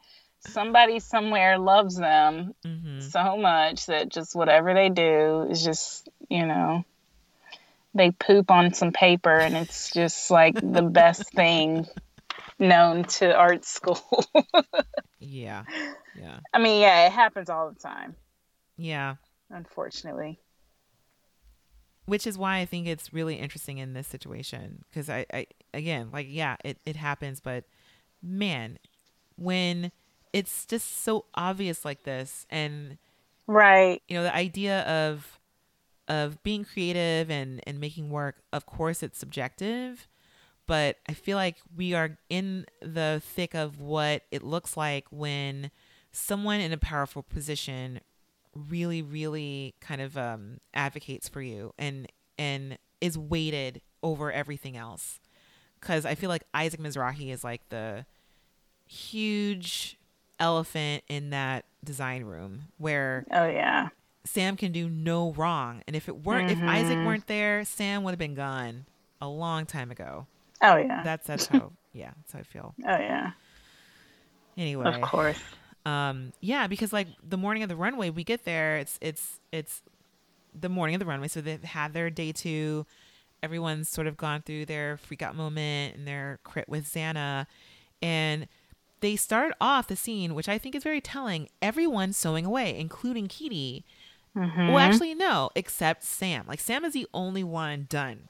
Somebody somewhere loves them hmm so much that just whatever they do is just, you know, they poop on some paper and it's just like the best thing known to art school. yeah. Yeah. I mean, yeah, it happens all the time, yeah. Unfortunately. which is why I think it's really interesting in this situation because I, I again like yeah it, it happens but man when it's just so obvious like this and Right. you know the idea of of being creative and and making work of course it's subjective but I feel like we are in the thick of what it looks like when someone in a powerful position really really kind of um, advocates for you and and is weighted over everything else because i feel like isaac mizrahi is like the huge elephant in that design room where Oh yeah. sam can do no wrong and if it weren't if isaac Mhm. weren't there sam would have been gone a long time ago Oh yeah. that's that's how yeah that's how i feel oh yeah. anyway Of course. um yeah because like the morning of the runway we get there it's it's it's the morning of the runway so they've had their day two everyone's sort of gone through their freak out moment and their crit with zanna and they start off the scene which i think is very telling everyone sewing away including Kitty. Mhm. well actually no except sam like sam is the only one done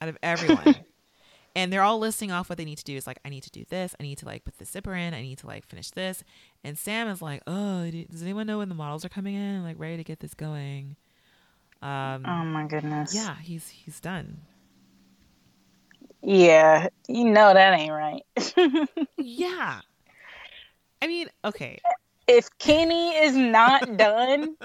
out of everyone and they're all listing off what they need to do. It's like I need to do this. I need to like put the zipper in. I need to like finish this. And Sam is like, oh, does anyone know when the models are coming in? Like ready to get this going. Um, oh my goodness. yeah, he's he's done. Yeah. You know that ain't right. Yeah. I mean, okay. if Kenny is not done,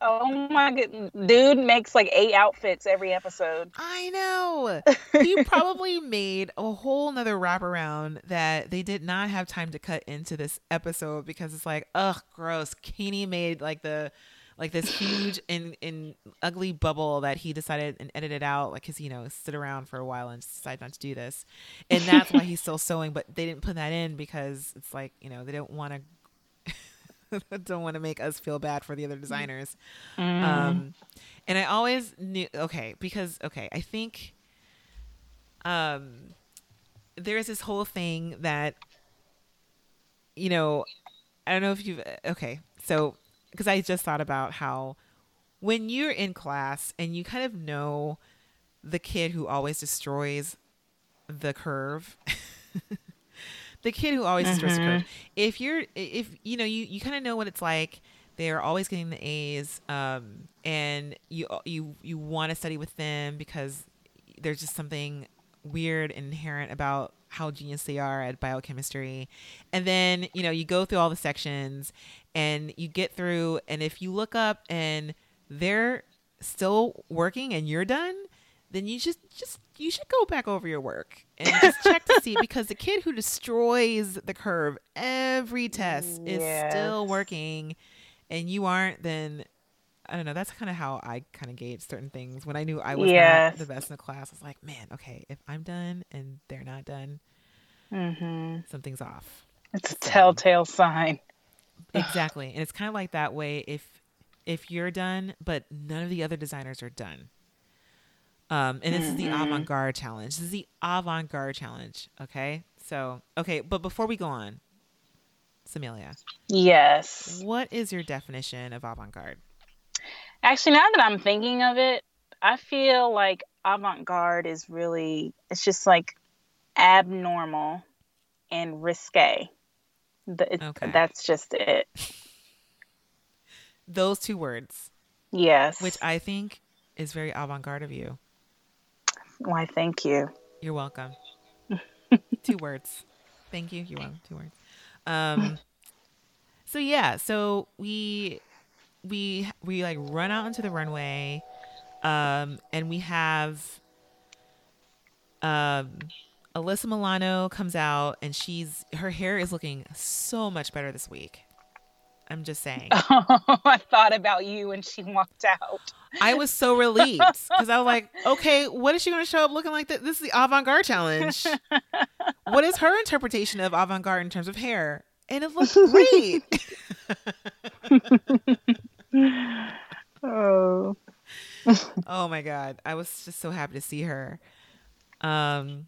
oh my god, dude makes like eight outfits every episode. I know. He probably made a whole nother wraparound that they did not have time to cut into this episode because it's like, ugh, gross. Kenny made like the like this huge and, and ugly bubble that he decided and edited out like because you know sit around for a while and decide not to do this. And that's why he's still sewing but they didn't put that in because it's like you know they don't want to don't want to make us feel bad for the other designers. Mm. um and i always knew okay because okay i think um there's this whole thing that you know i don't know if you've okay so because i just thought about how when you're in class and you kind of know the kid who always destroys the curve the kid who always destroys the curve if you're if you know you you kind of know what it's like They are always getting the A's, um, and you you you want to study with them because there's just something weird and inherent about how genius they are at biochemistry. And then, you know, you go through all the sections and you get through and if you look up and they're still working and you're done, then you just just you should go back over your work and just check to see because the kid who destroys the curve every test is still working and you aren't then I don't know. That's kind of how I kind of gauge certain things. When I knew I was Yes. not the best in the class, I was like, man, okay, if I'm done and they're not done, hmm something's off. It's a telltale sign. Exactly. and it's kind of like that way if if you're done, but none of the other designers are done. Um, and this is the avant-garde challenge. This is the avant-garde challenge. Okay. So, okay, but before we go on, Samilia, Yes. what is your definition of avant-garde? Actually, now that I'm thinking of it, I feel like avant-garde is really it's just like abnormal and risque. The, it, Okay. That's just it. Those two words, Yes. which I think is very avant-garde of you. Why? Thank you. You're welcome. Two words. Thank you. You're welcome. Two words. Um. So yeah. So we we we like run out into the runway, um, and we have um, Alyssa Milano comes out, and she's her hair is looking so much better this week. I'm just saying. Oh, I thought about you when she walked out. I was so relieved because I was like, okay, what is she going to show up looking like? That? This is the avant garde challenge. what is her interpretation of avant garde in terms of hair? And it looked great. Oh. oh my god, I was just so happy to see her. Um,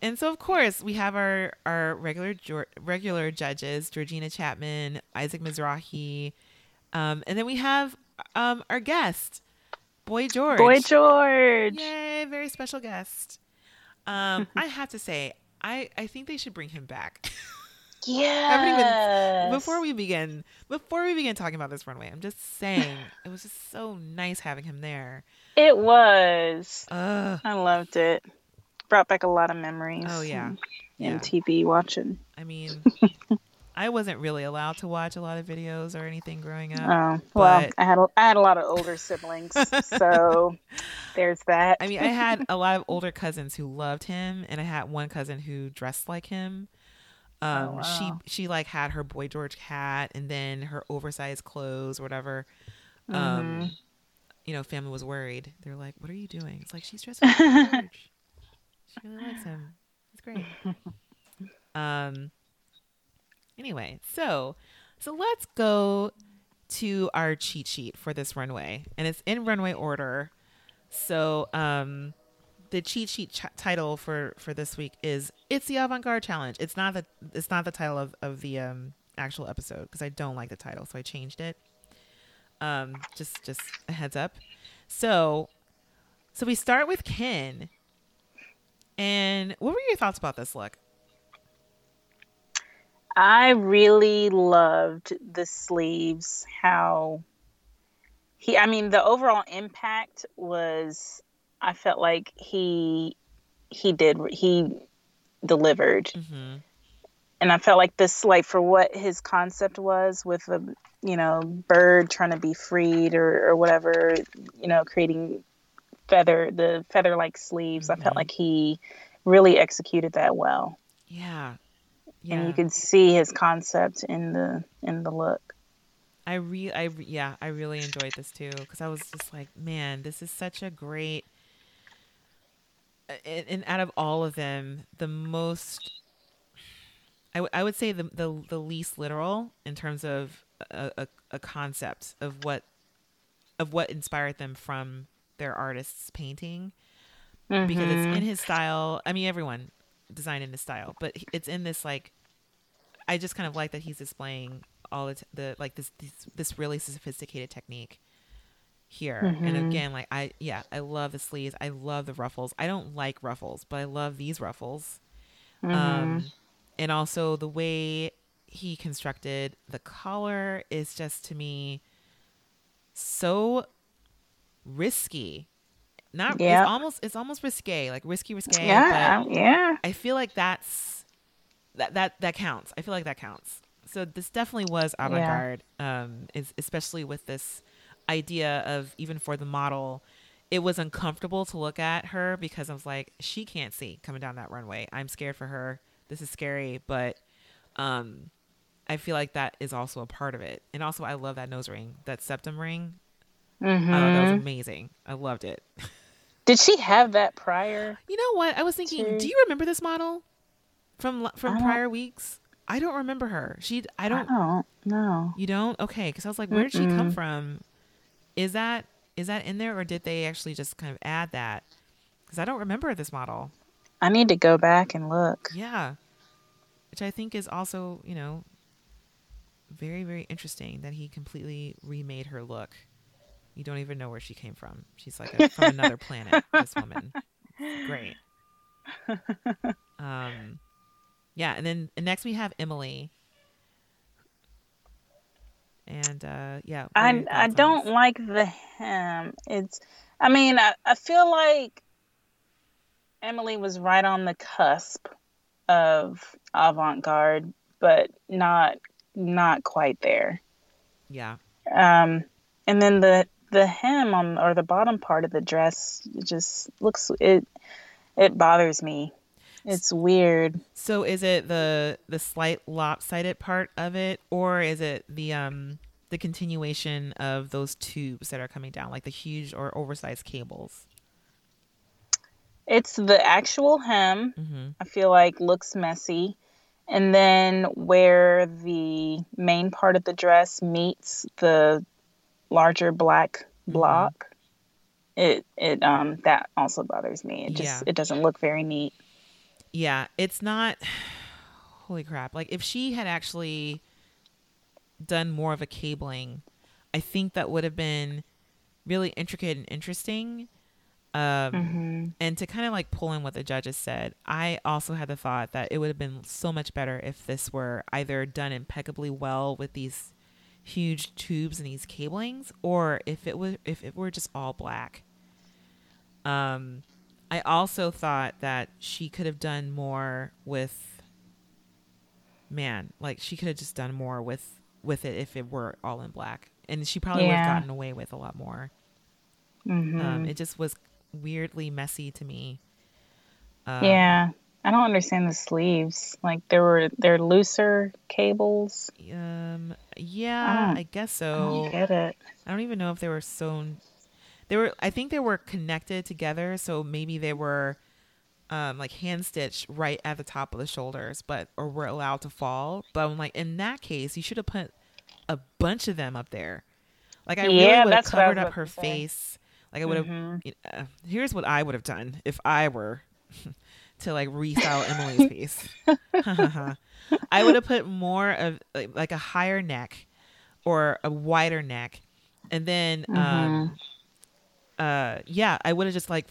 and so of course we have our our regular regular judges, Georgina Chapman, Isaac Mizrahi, um, and then we have um our guest, Boy George. Boy George. Yay, very special guest. Um, I have to say, I I think they should bring him back. Yeah. before we begin, before we begin talking about this runway, I'm just saying it was just so nice having him there. It was. Ugh. I loved it. Brought back a lot of memories. Oh yeah, And, yeah. and TV watching. I mean, I wasn't really allowed to watch a lot of videos or anything growing up. Oh well, but- I had a, I had a lot of older siblings, so there's that. I mean, I had a lot of older cousins who loved him, and I had one cousin who dressed like him. Um, Oh, wow. she she like had her boy George hat, and then her oversized clothes or whatever. Um, Mm-hmm. you know, family was worried. They're like, "What are you doing?" It's like she's dressed like George. She really likes him. It's great. Um. Anyway, so so let's go to our cheat sheet for this runway, and it's in runway order. So, um, the cheat sheet ch- title for for this week is "It's the Avant Garde Challenge." It's not the it's not the title of of the um actual episode because I don't like the title, so I changed it. Um, just just a heads up. So, so we start with Ken. And what were your thoughts about this look? I really loved the sleeves. How he, I mean, the overall impact was. I felt like he he did he delivered, Mm-hmm. and I felt like this, like for what his concept was with the you know bird trying to be freed or or whatever, you know, creating feather the feather like sleeves. I felt Mhm. like he really executed that well. Yeah. Yeah. and you could see his concept in the in the look. I re I yeah, I really enjoyed this too because I was just like, man, this is such a great. And, and out of all of them, the most, I, w- I would say the, the the least literal in terms of a, a, a concept of what, of what inspired them from their artist's painting, because it's in mm-hmm. his style. I mean, everyone designed in his style, but it's in this like I just kind of like that he's displaying all the, t- the like this, this this really sophisticated technique here. And again, like I yeah, I love the sleeves. I love the ruffles. I don't like ruffles, but I love these ruffles. Um and also the way he constructed the collar is just to me so risky. Not Yeah. it's almost it's almost risque, like risky risque. Yeah, but yeah. I feel like that's that that that counts. I feel like that counts. So this definitely was avant-garde, um, is especially with this idea of even for the model, it was uncomfortable to look at her because I was like, she can't see coming down that runway. I'm scared for her. This is scary, but um, I feel like that is also a part of it. And also, I love that nose ring, that septum ring. I thought that was amazing. I loved it. Did she have that prior? You know what? I was thinking, True. do you remember this model from from prior weeks? I don't remember her. She I don't I don't know. you don't? Okay, cuz I was like, where did she come from? Is that is that in there or did they actually just kind of add that? Cuz I don't remember this model. I need to go back and look. Yeah. Which I think is also, you know, very very interesting that he completely remade her look. You don't even know where she came from. She's like a, from another planet. This woman, great. Um, yeah, and then and next we have Emily. And uh, yeah, I I don't like the hem. It's I mean, I, I feel like Emily was right on the cusp of avant-garde, but not not quite there. Yeah, Um and then the the hem on or the bottom part of the dress it just looks it it bothers me. It's weird. So is it the the slight lopsided part of it, or is it the um the continuation of those tubes that are coming down, like the huge or oversized cables? It's the actual hem. Mm-hmm. I feel like looks messy. And then where the main part of the dress meets the larger black block, it it um that also bothers me. It just Yeah. it doesn't look very neat. Yeah, it's not. Holy crap! Like if she had actually done more of a cabling, I think that would have been really intricate and interesting. Um, And to kind of like pull in what the judges said, I also had the thought that it would have been so much better if this were either done impeccably well with these huge tubes and these cablings, or if it was if it were just all black. Um, I also thought that she could have done more with man, like she could have just done more with with it if it were all in black, and she probably would have gotten away with a lot more. hmm Um, it just was weirdly messy to me. Um, yeah. I don't understand the sleeves. Like there were they're looser cables. Um. Yeah, don't- I guess so. don't get it. I don't even know if they were sewn. They were. I think they were connected together, so maybe they were, um, like hand stitched right at the top of the shoulders, but or were allowed to fall. But I'm like, in that case, you should have put a bunch of them up there. Like I really Yeah, would have that's what I was covered up her face. Like I would have. Mhm. Uh, here's what I would have done if I were to like restyle Emily's face. I would have put more of like, like a higher neck or a wider neck, and then um, uh, yeah, I would have just like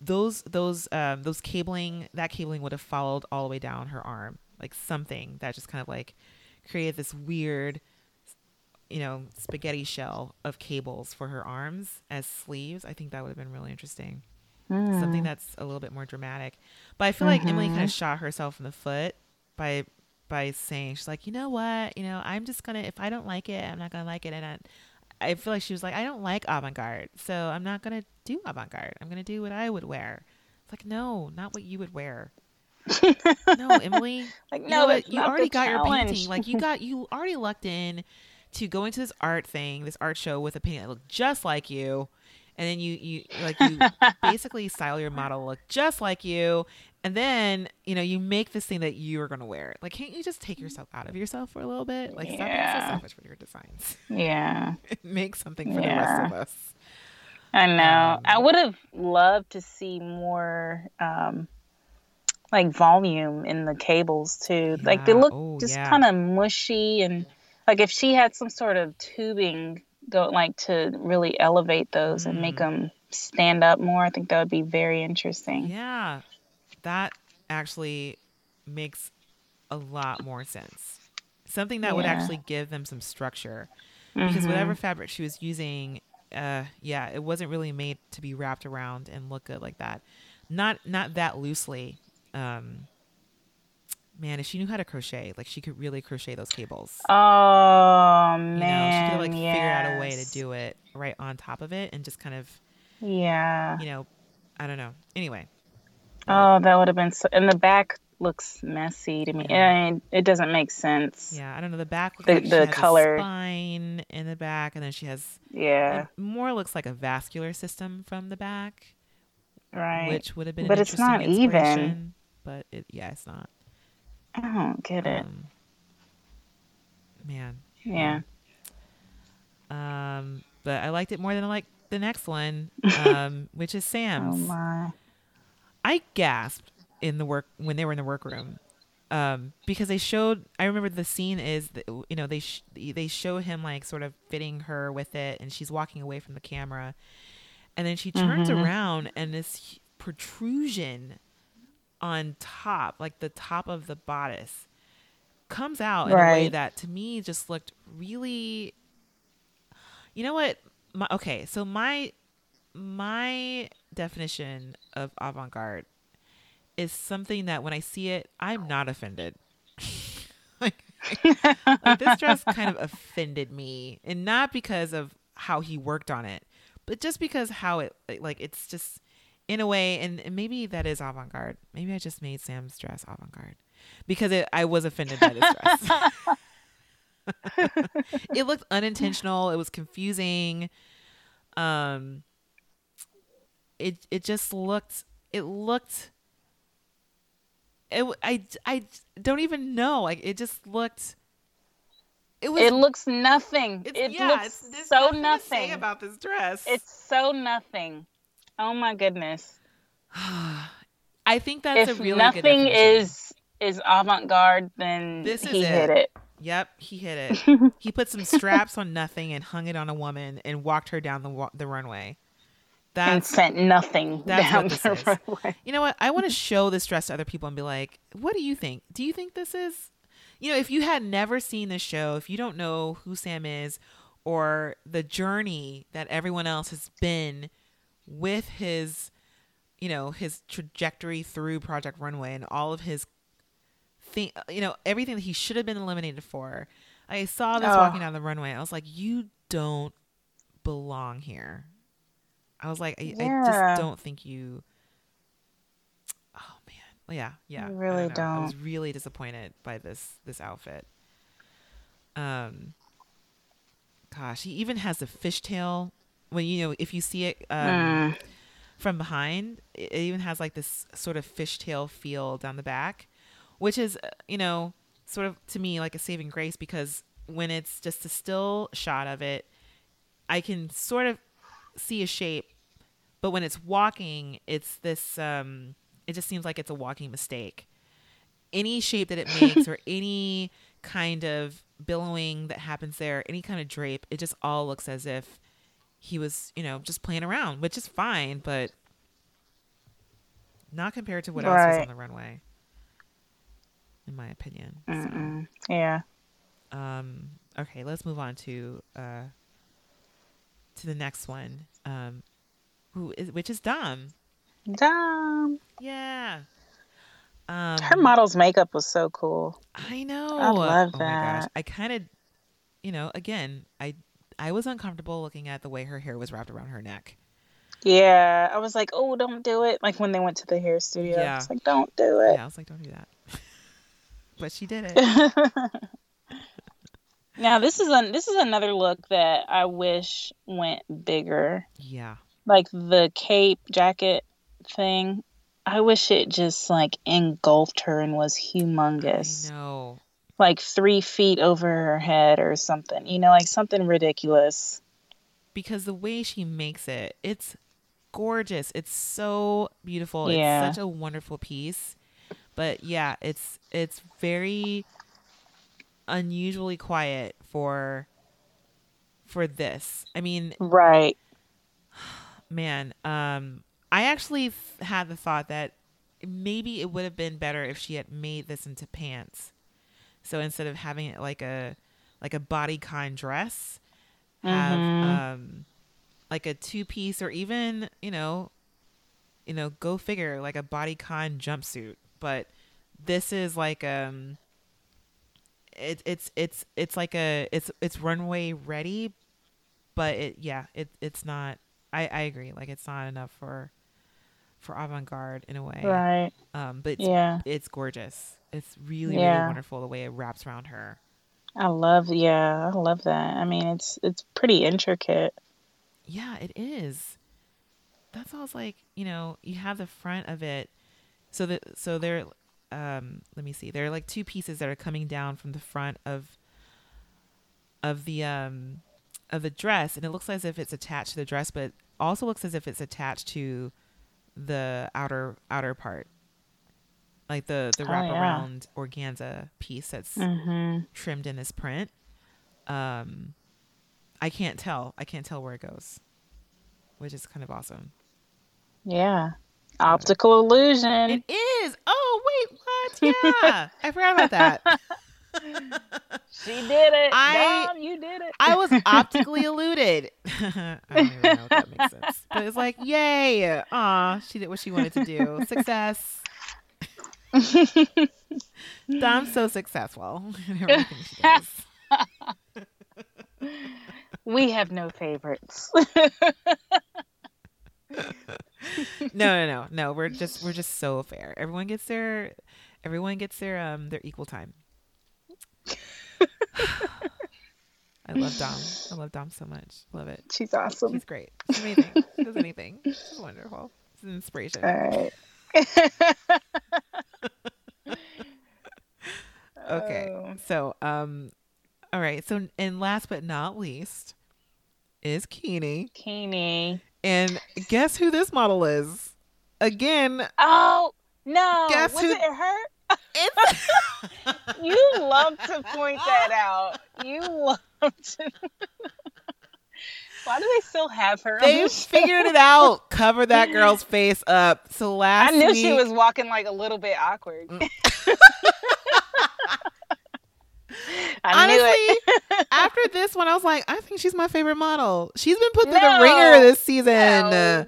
those those um those cabling that cabling would have followed all the way down her arm, like something that just kind of like created this weird you know spaghetti shell of cables for her arms as sleeves. I think that would have been really interesting. Something that's a little bit more dramatic. But i feel like emily kind of shot herself in the foot by by saying she's like you know what? You know i'm just gonna if i don't like it i'm not gonna like it and I, I feel like she was like i don't like avant-garde so i'm not gonna do avant-garde i'm gonna do what i would wear it's like no not what you would wear no emily Like you no, know you already got your painting. Like you got you already lucked in to going to this art thing, this art show with a painting that looked just like you. And then you you like you basically style your model look just like you. And then, you know, you make this thing that you're gonna wear. Like, can't you just take yourself out of yourself for a little bit? Like stop being so Yeah. selfish with your designs. yeah. make something for the rest of us. I know. Um, I would have loved to see more um like volume in the cables too. like they look Oh, just yeah. kind of mushy and like if she had some sort of tubing go like to really elevate those and Mm. make them stand up more, I think that would be very interesting. Yeah. That actually makes a lot more sense. something that would actually give them some structure. Because Mhm. whatever fabric she was using, uh, yeah, it wasn't really made to be wrapped around and look good like that. Not not that loosely. Um, man, if she knew how to crochet, like she could really crochet those cables. Oh You know, man, she could like figure out a way to do it right on top of it and just kind of, Yeah. you know, I don't know. Anyway, Oh, that would have been so. And the back looks messy to me. Yeah. And it doesn't make sense. yeah, I don't know. The back looks The- like the color. spine in the back, and then she has Yeah. more looks like a vascular system from the back, right. which would have been. But it's not even. But it, yeah, it's not. I don't get it. Um, man. yeah. Um, but I liked it more than I liked the next one, um, which is Sam's. Oh my. I gasped in the work when they were in the workroom um, because they showed. I remember the scene is that, you know they sh- they show him like sort of fitting her with it, and she's walking away from the camera, and then she turns Mhm. around and this protrusion on top, like the top of the bodice, comes out in a way that to me just looked really. You know what? My, okay, so my my definition of avant-garde is something that when I see it, I'm not offended. like, like this dress kind of offended me, and not because of how he worked on it, but just because how it like it's just in a way, and, and maybe that is avant-garde. Maybe I just made Sam's dress avant-garde because it, I was offended by this dress. it looked unintentional. It was confusing. Um, it it just looked it looked it I don't even know like it just looked it was It looks nothing. it yeah, looks it's, so nothing nothing. about this dress. It's so nothing. Oh my goodness. I think that's if a really nothing is is avant-garde, then This is he it. hit it. Yep, he hit it. he put some straps on nothing and hung it on a woman and walked her down the the runway. And That's sent nothing that's down the is. runway. You know what? I want to show this dress to other people and be like, "What do you think? Do you think this is?" You know, if you had never seen this show, if you don't know who Sam is or the journey that everyone else has been with his, you know, his trajectory through Project Runway and all of his thing, you know, everything that he should have been eliminated for. I saw this Oh. walking down the runway. I was like, "You don't belong here." I was like, I, I just don't think you. Oh man, yeah, yeah. I really. I was don't. really disappointed by this this outfit. Um, gosh, he even has a fishtail. When you know, if you see it um, Mm. from behind, it it even has like this sort of fishtail feel down the back, which is uh, you know sort of to me like a saving grace because when it's just a still shot of it, I can sort of see a shape, but when it's walking, it's this. Um, it just seems like it's a walking mistake. Any shape that it makes, or any kind of billowing that happens there, any kind of drape, it just all looks as if he was, you know, just playing around, which is fine, but not compared to what else was on the runway, in my opinion. Mm-mm. Yeah. Um, okay, let's move on to uh, to the next one, um, who is which is Dom. Dumb. Yeah. Um, Her model's makeup was so cool. I know. I love oh my gosh. that. I kind of, you know, again, I I was uncomfortable looking at the way her hair was wrapped around her neck. Yeah, I was like, oh, don't do it. Like when they went to the hair studio, yeah. I was like, don't do it. Yeah, I was like, don't do that. but she did it. Now this is an this is another look that I wish went bigger. Yeah. Like the cape jacket thing. I wish it just like engulfed her and was humongous. Know. Like three feet over her head or something. You know, like something ridiculous. Because the way she makes it, it's gorgeous. It's so beautiful. Yeah. It's such a wonderful piece. But yeah, it's it's very unusually quiet for for this. I mean, Right. man, um, I actually th- had the thought that maybe it would have been better if she had made this into pants So instead of having it like a like a bodycon dress, have Mhm. um like a two piece or even you know you know go figure like a bodycon jumpsuit. But this is like um it, it's it's it's like a it's it's runway ready but it yeah it it's not i i agree like it's not enough for for avant-garde in a way Right. um but it's, Yeah. it's gorgeous it's really really wonderful the way it wraps around her I love yeah, I love that. I mean it's it's pretty intricate. yeah it is that's all it's like you know you have the front of it so that so there um let me see there are like two pieces that are coming down from the front of of the um of the dress and it looks as if it's attached to the dress but also looks as if it's attached to the outer outer part like the the Oh, yeah. wraparound organza piece that's Mhm. trimmed in this print um i can't tell i can't tell where it goes which is kind of awesome Yeah. Optical illusion. it is oh wait what yeah i forgot about that she did it. I- Dom, you did it. I was optically eluded. I don't even know if that makes sense. But it's like, yay. Aw, she did what she wanted to do. Success. Dom's so successful in everything she does. we have no favorites. No, no, no, no. We're just we're just so fair. Everyone gets their everyone gets their um their equal time. I love Dom. I love Dom so much. Love it. She's awesome. She's great. She's amazing. She does anything. She's wonderful. She's an inspiration. All right. Okay. Oh. So, um, all right. So, and last but not least is Kini. Kini. And guess who this model is? Again, Oh no! Guess was who- it her? You love to point that out. You love to. Why do they still have her? they the figured it out. Cover that girl's face up. So last I knew she was walking like a little bit awkward. Mm. I. Honestly, after this one, I was like, I think she's my favorite model. She's been put through the ringer this season. No.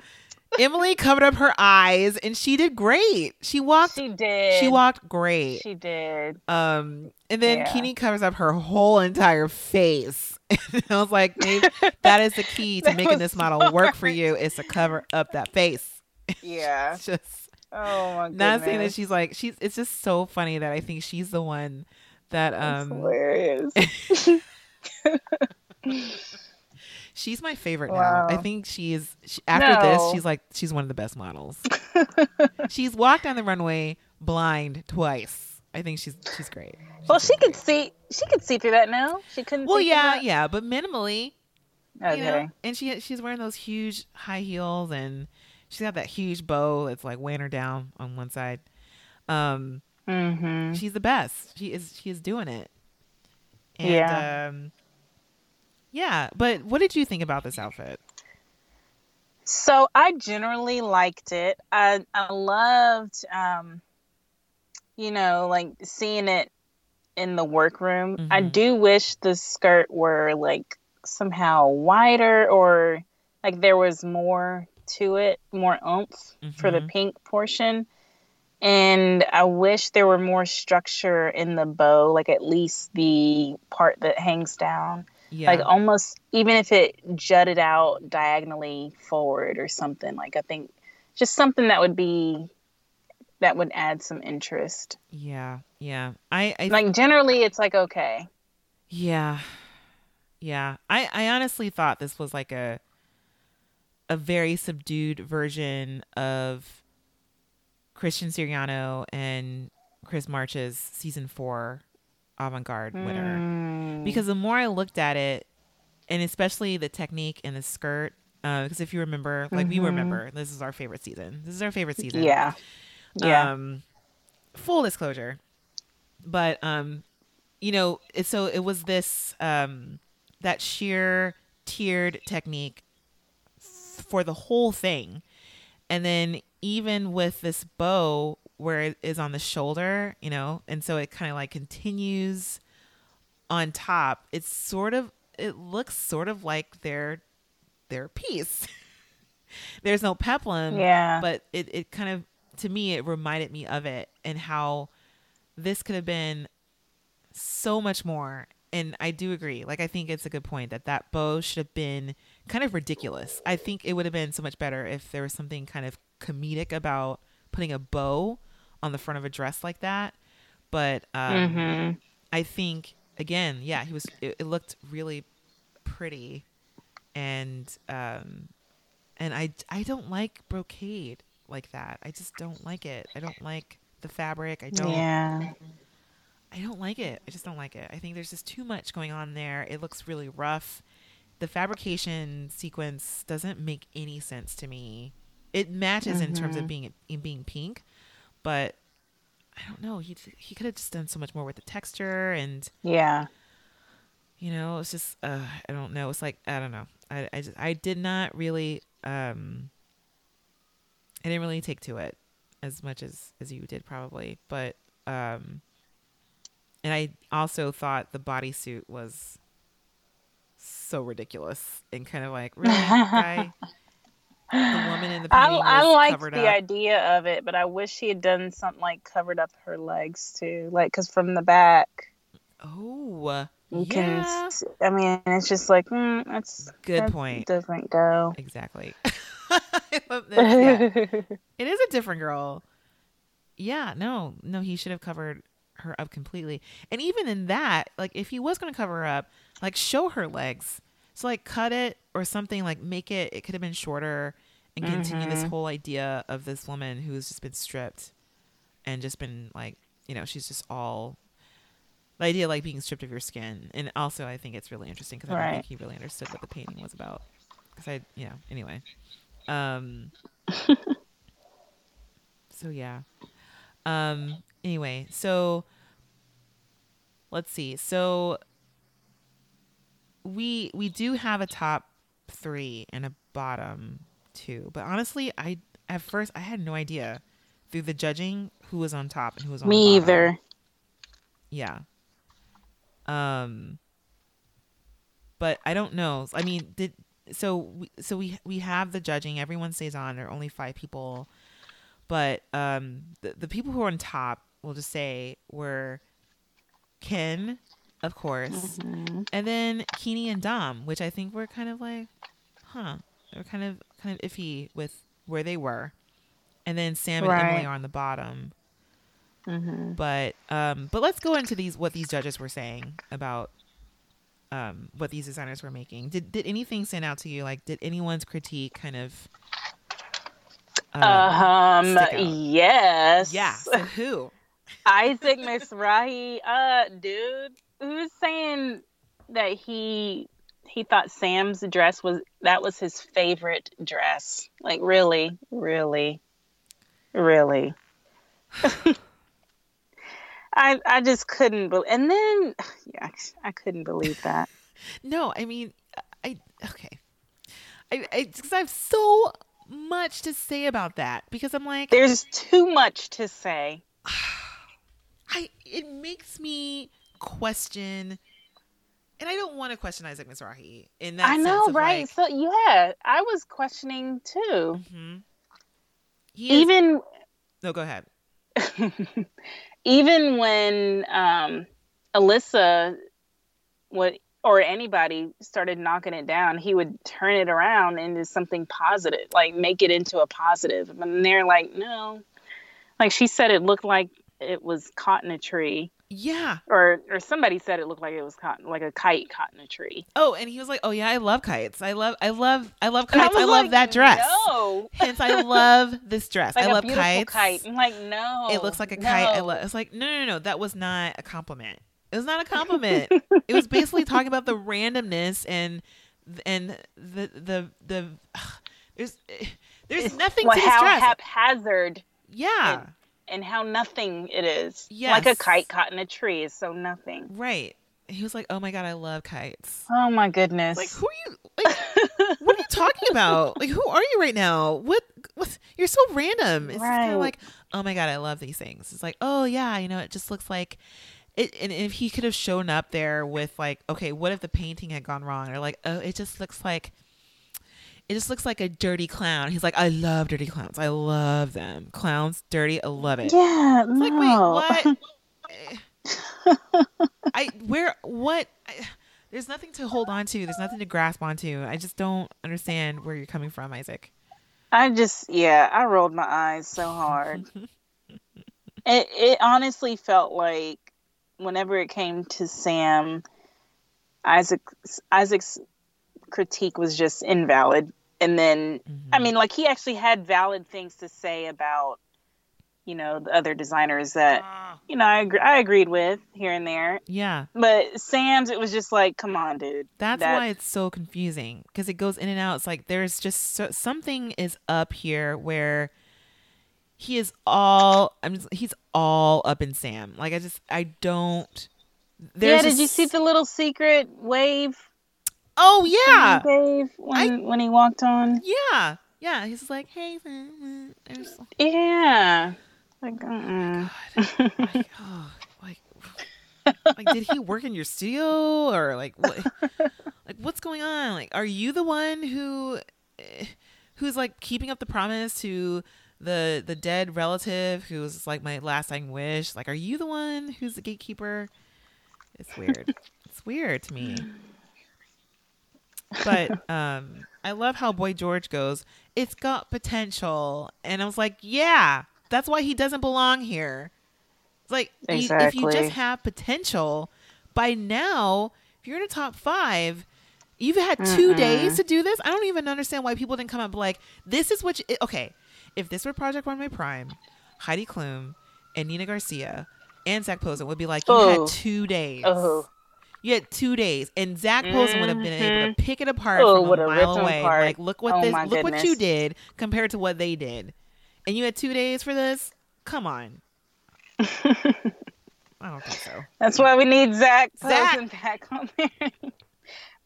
Emily covered up her eyes, and she did great. She walked. She did. She walked great. She did. Um, and then Yeah. Kini covers up her whole entire face. And I was like, maybe that is the key to making this model work for you is to cover up that face. Yeah. Just Oh my goodness. not saying that she's like she's. It's just so funny that I think she's the one that That's um hilarious. she's my favorite Wow. now. I think she's she, after this she's like she's one of the best models. she's walked on the runway blind twice. I think she's she's great. well, she so could great. see. She could see through that now. She couldn't. Well, yeah, yeah, but minimally. Okay. you know and she she's wearing those huge high heels and she's got that huge bow that's like weighing her down on one side um Mm-hmm. she's the best she is she is doing it and Yeah. um yeah but what did you think about this outfit So I generally liked it. I I loved, um, you know, like seeing it in the workroom. I Mhm. do wish the skirt were like somehow wider or like there was more to it, more oomph for the Mhm. pink portion. And I wish there were more structure in the bow, like at least the part that hangs down. Yeah. like almost even if it jutted out diagonally forward or something like i think just something that would be that would add some interest. Yeah yeah. I i like generally it's like okay. Yeah. Yeah. I, I honestly thought this was like a a very subdued version of Christian Siriano and Chris March's season four avant garde winner. Mm. Because the more I looked at it, and especially the technique and the skirt, because if you remember, like we Mhm. remember, this is our favorite season. This is our favorite season. yeah yeah Um, full disclosure, but um, you know, it, so it was this um that sheer tiered technique f- for the whole thing, And then even with this bow where it is on the shoulder, you know, and so it kind of like continues on top. It's sort of it looks sort of like their their piece. There's no peplum, Yeah. but it it kind of to me it reminded me of it and how this could have been so much more. And I do agree. Like I think it's a good point that that bow should have been kind of ridiculous. I think it would have been so much better if there was something kind of comedic about putting a bow on the front of a dress like that. But um, hmm I think again, yeah, he was. It, it looked really pretty, and um, and I I don't like brocade like that. I just don't like it. I don't like the fabric. I don't. Yeah. I don't like it. I just don't like it. I think there's just too much going on there. It looks really rough. The fabrication sequence doesn't make any sense to me. It matches in terms of being in being pink, but I don't know. He he could have just done so much more with the texture and Yeah. you know it's just uh, i don't know it's like i don't know i i, just, I did not really um i didn't really take to it as much as as you did probably but um and i also thought the bodysuit was so ridiculous and kind of like really guy the woman in the I, I covered the up. idea of it, but I wish she had done something like covered up her legs too, like because from the back oh you yeah can. I mean, it's just like mm, that's good that point Doesn't go. exactly I love this. Yeah. It is a different girl. Yeah, no, no, he should have covered her up completely. And even in that, like if he was going to cover her up, like show her legs. So like cut it or something like make it it could have been shorter and continue this whole idea of this woman who's just been stripped and just been like, you know, she's just all the idea of, like being stripped of your skin. And also I think it's really interesting cuz I don't think he really understood what the painting was about. Cuz I, you know, anyway. Um so yeah. Um anyway, so let's see. So we we do have a top 3 and a bottom 2. But honestly, I at first I had no idea through the judging who was on top and who was on Me bottom. either. Yeah. Um but I don't know. I mean, did so we, so we we have the judging. Everyone stays on. There are only 5 people. But um the, the people who are on top, we'll just say were Ken, of course. Mm-hmm. And then Kini and Dom, which I think were kind of like, huh. They were kind of kind of iffy with where they were. And then Sam and Emily are on the bottom hmm but um but let's go into these what these judges were saying about um what these designers were making did did anything stand out to you like did anyone's critique kind of um, Um. Yes. yeah so who Isaac Mizrahi, uh, dude, who's saying that he he thought Sam's dress was that was his favorite dress? Like, really, really, really. I I just couldn't believe, and then yeah, I couldn't believe that. no i mean i okay i i, 'cause I have so much to say about that because i'm like There's too much to say. I it makes me question and I don't want to question Isaac Mizrahi in that I know, right? like, so yeah, I was questioning too. mhm. Is, Even no, go ahead. even when um, Alyssa would or anybody started knocking it down, he would turn it around into something positive, like make it into a positive. And they're like, no, like she said, it looked like it was caught in a tree, Yeah. or or somebody said it looked like it was caught like a kite caught in a tree. Oh, and he was like, "Oh yeah, I love kites. I love, I love, I love kites. I, was love like, that dress. No, Hence, I love this dress. like I love kites. kite. I'm like, no, It looks like a kite. I no. love. It's like no, no, no. That was not a compliment. It was not a compliment. it was basically talking about the randomness and and the the the. there's eh, there's nothing Well, to this how dress. haphazard yeah. And how nothing it is. Yes. Like a kite caught in a tree is so nothing. Right. He was like, "Oh my god, I love kites." Oh my goodness. Like, who are you? Like, what are you talking about? Like, who are you right now? What? What? you're so random. It's kind of like, oh my god, I love these things. It's like, oh yeah, you know, it just looks like it. And if he could have shown up there with like, okay, what if the painting had gone wrong? Or like, oh, it just looks like. It just looks like a dirty clown. He's like, I love dirty clowns. I love them. Clowns, dirty. I love it. Yeah, It's like, no. wait, what? I where what? I, there's nothing to hold on to. There's nothing to grasp onto. I just don't understand where you're coming from, Isaac. I just, yeah, I rolled my eyes so hard. it, it honestly felt like whenever it came to Sam, Isaac's, Isaac's critique was just invalid. And then, I Mm-hmm. mean, like he actually had valid things to say about, you know, the other designers that, you know, I, agree, I agreed with here and there. Yeah, But Sam's, it was just like, come on, dude. that's That- why it's so confusing because it goes in and out. It's like there's just so, something is up here where he is all. I'm just, he's all up in Sam. Like I just I don't. Yeah, did you see the little secret wave Oh yeah, he gave when, when he walked on? yeah, yeah. He's like, hey, there's- Yeah. Like, mm like, oh, like, like, did he work in your studio or like what? Like, what's going on? Like, are you the one who, eh, who's like keeping up the promise to the the dead relative who's like my last dying wish? Like, are you the one who's the gatekeeper? It's weird. it's weird to me. But um, I love how Boy George goes. It's got potential, and I was like, yeah, that's why he doesn't belong here. It's like y- if you just have potential, by now, if you're in a top five, you've had 2 days to do this. I don't even understand why people didn't come up like this is what. You, okay, if this were Project Runway Prime, Heidi Klum and Nina Garcia and Zac Posen would be like, you Oh. had two days. Oh. You had two days, and Zac Posen would have been able to mm-hmm. pick it apart Oh, from a mile away. apart. Like, look what Oh, this, look what you did compared to what they did, and you had two days for this. Come on. I don't think so. That's why we need Zac Zac. Back on there.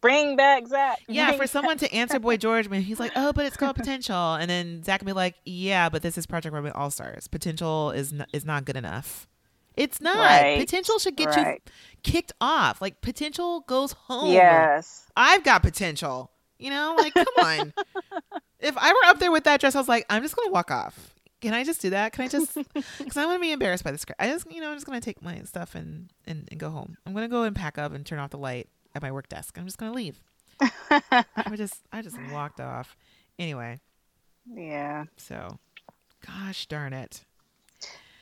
Bring back Zac. Yeah, Bring for someone to answer Boy George, man, he's like, "Oh, but it's called potential," and then Zac would be like, "Yeah, but this is Project Runway All Stars. Potential is n- is not good enough. It's not. Right. Potential should get Right. you kicked off. Like potential goes home. Yes. I've got potential. You know, like come on. if I were up there with that dress, I was like, I'm just gonna walk off. Can I just do that? Can I just? Because I'm gonna be embarrassed by this. I just, you know, I'm just gonna take my stuff and, and and go home. I'm gonna go and pack up and turn off the light at my work desk. I'm just gonna leave. I just, I just walked off. Anyway, Yeah. so, gosh darn it.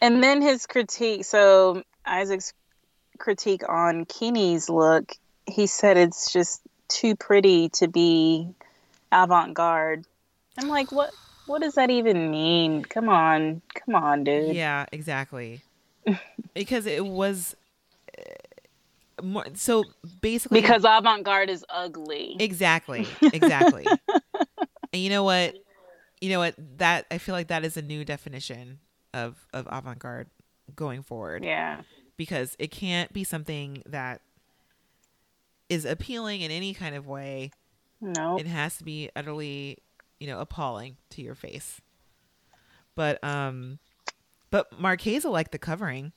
And then his critique. So Isaac's critique on Kini's look. He said it's just too pretty to be avant-garde. I'm like, what? What does that even mean? Come on, come on, dude. Yeah, exactly. because it was uh, more. So basically, Because avant-garde is ugly. Exactly. Exactly. and you know what? You know what? That I feel like that is a new definition of of avant-garde going forward yeah. because it can't be something that is appealing in any kind of way. No. It has to be utterly, you know, appalling to your face. But um but Marchesa liked the covering.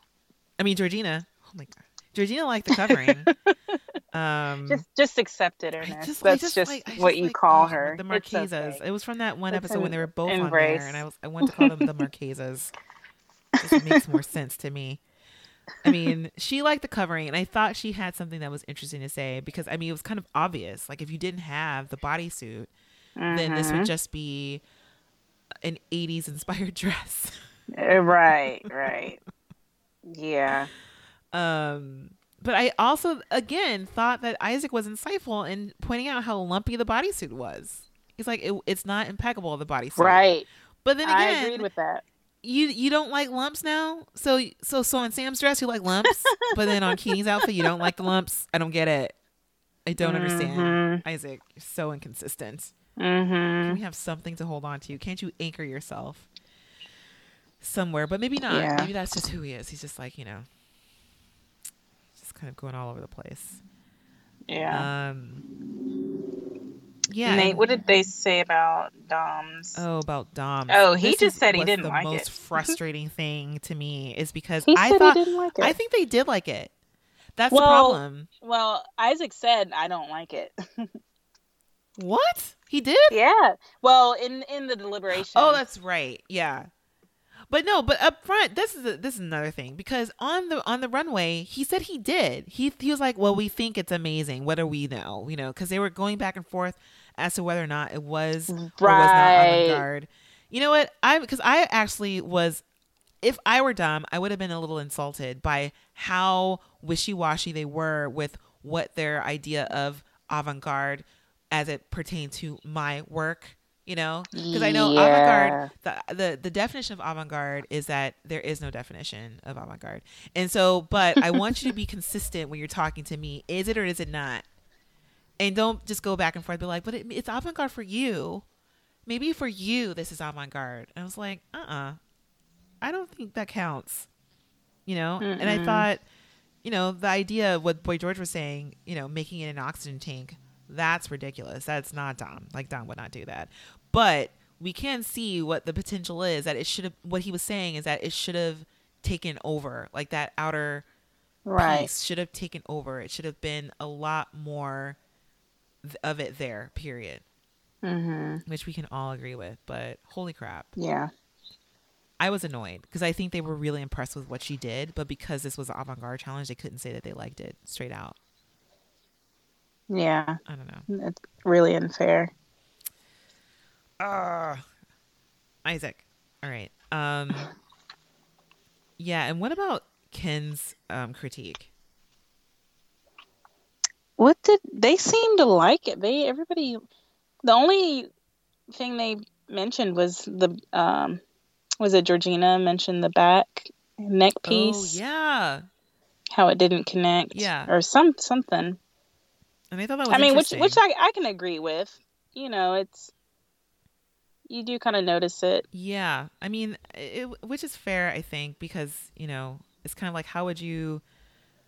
I mean Georgina. Oh my god. Georgina liked the covering. um Just just accept it, Hernease. just- That's just just, like- what just you like, call oh, her. The Marchesas. okay. It was from that one It's episode when they were both on there, and I was I wanted to call them the Marchesas. Just makes more sense to me. I mean, she liked the covering, and I thought she had something that was interesting to say because I mean, it was kind of obvious. Like if you didn't have the bodysuit, then this Mm-hmm. would just be an '80s inspired dress. Uh, Right, right. Yeah. Um, but I also again thought that Isaac was insightful in pointing out how lumpy the bodysuit was. He's like, it, it's not impeccable the bodysuit, Right. But then again, I agreed with that. you you don't like lumps now. So so so on Sam's dress you like lumps, but then on Kini's outfit you don't like the lumps. I don't get it. I don't understand. Isaac, you're so inconsistent. Mm-hmm. Can we have something to hold on to? Can't you anchor yourself somewhere? But maybe not. Yeah. Maybe that's just who he is. He's just like you know, kind of going all over the place. Yeah. Um, yeah. Nate, and- what did they say about Dom's? Oh, about Dom. Oh, he This just is said he didn't the like most it. frustrating thing to me is because he I said thought he didn't like it. I think they did like it. That's Well, the problem. well, Isaac said I don't like it. What? He did? yeah. Well, in in the deliberation. Oh, that's right. Yeah. But no, but up front, this is a, this is another thing because on the on the runway, he said he did. He he was like, "Well, we think it's amazing. What do we know?" You know, because they were going back and forth as to whether or not it was or was not Right. avant-garde. You know what? I because I actually was if I were dumb, I would have been a little insulted by how wishy-washy they were with what their idea of avant-garde as it pertained to my work, you know? Because I know Yeah. avant-garde the, the the definition of avant-garde is that there is no definition of avant-garde. And so, but I want you to be consistent when you're talking to me. Is it or is it not? And don't just go back and forth. Be like, but it, it's avant-garde for you. Maybe for you, this is avant-garde. And I was like, uh-uh. I don't think that counts. You know? And I thought, you know, the idea of what Boy George was saying, you know, making it an oxygen tank, that's ridiculous. That's not Dom. Like Dom would not do that. But we can see what the potential is that it should have what he was saying is that it should have taken over. Like that outer right. piece should have taken over. It should have been a lot more th- of it there, period. Mm-hmm. Which we can all agree with. But holy crap. Yeah. I was annoyed because I think they were really impressed with what she did, but because this was an avant garde challenge, they couldn't say that they liked it straight out. Yeah. I don't know. It's really unfair. Uh, Isaac. All right. Um, yeah. And what about Ken's um, critique? What did they seem to like it? They everybody. The only thing they mentioned was the um, was it Georgina mentioned the back neck piece, Oh, yeah. how it didn't connect, Yeah. or some something. And I thought that was I mean, which which I I can agree with. You know, it's you do kind of notice it. Yeah, I mean, it, which is fair, I think, because you know, it's kind of like how would you,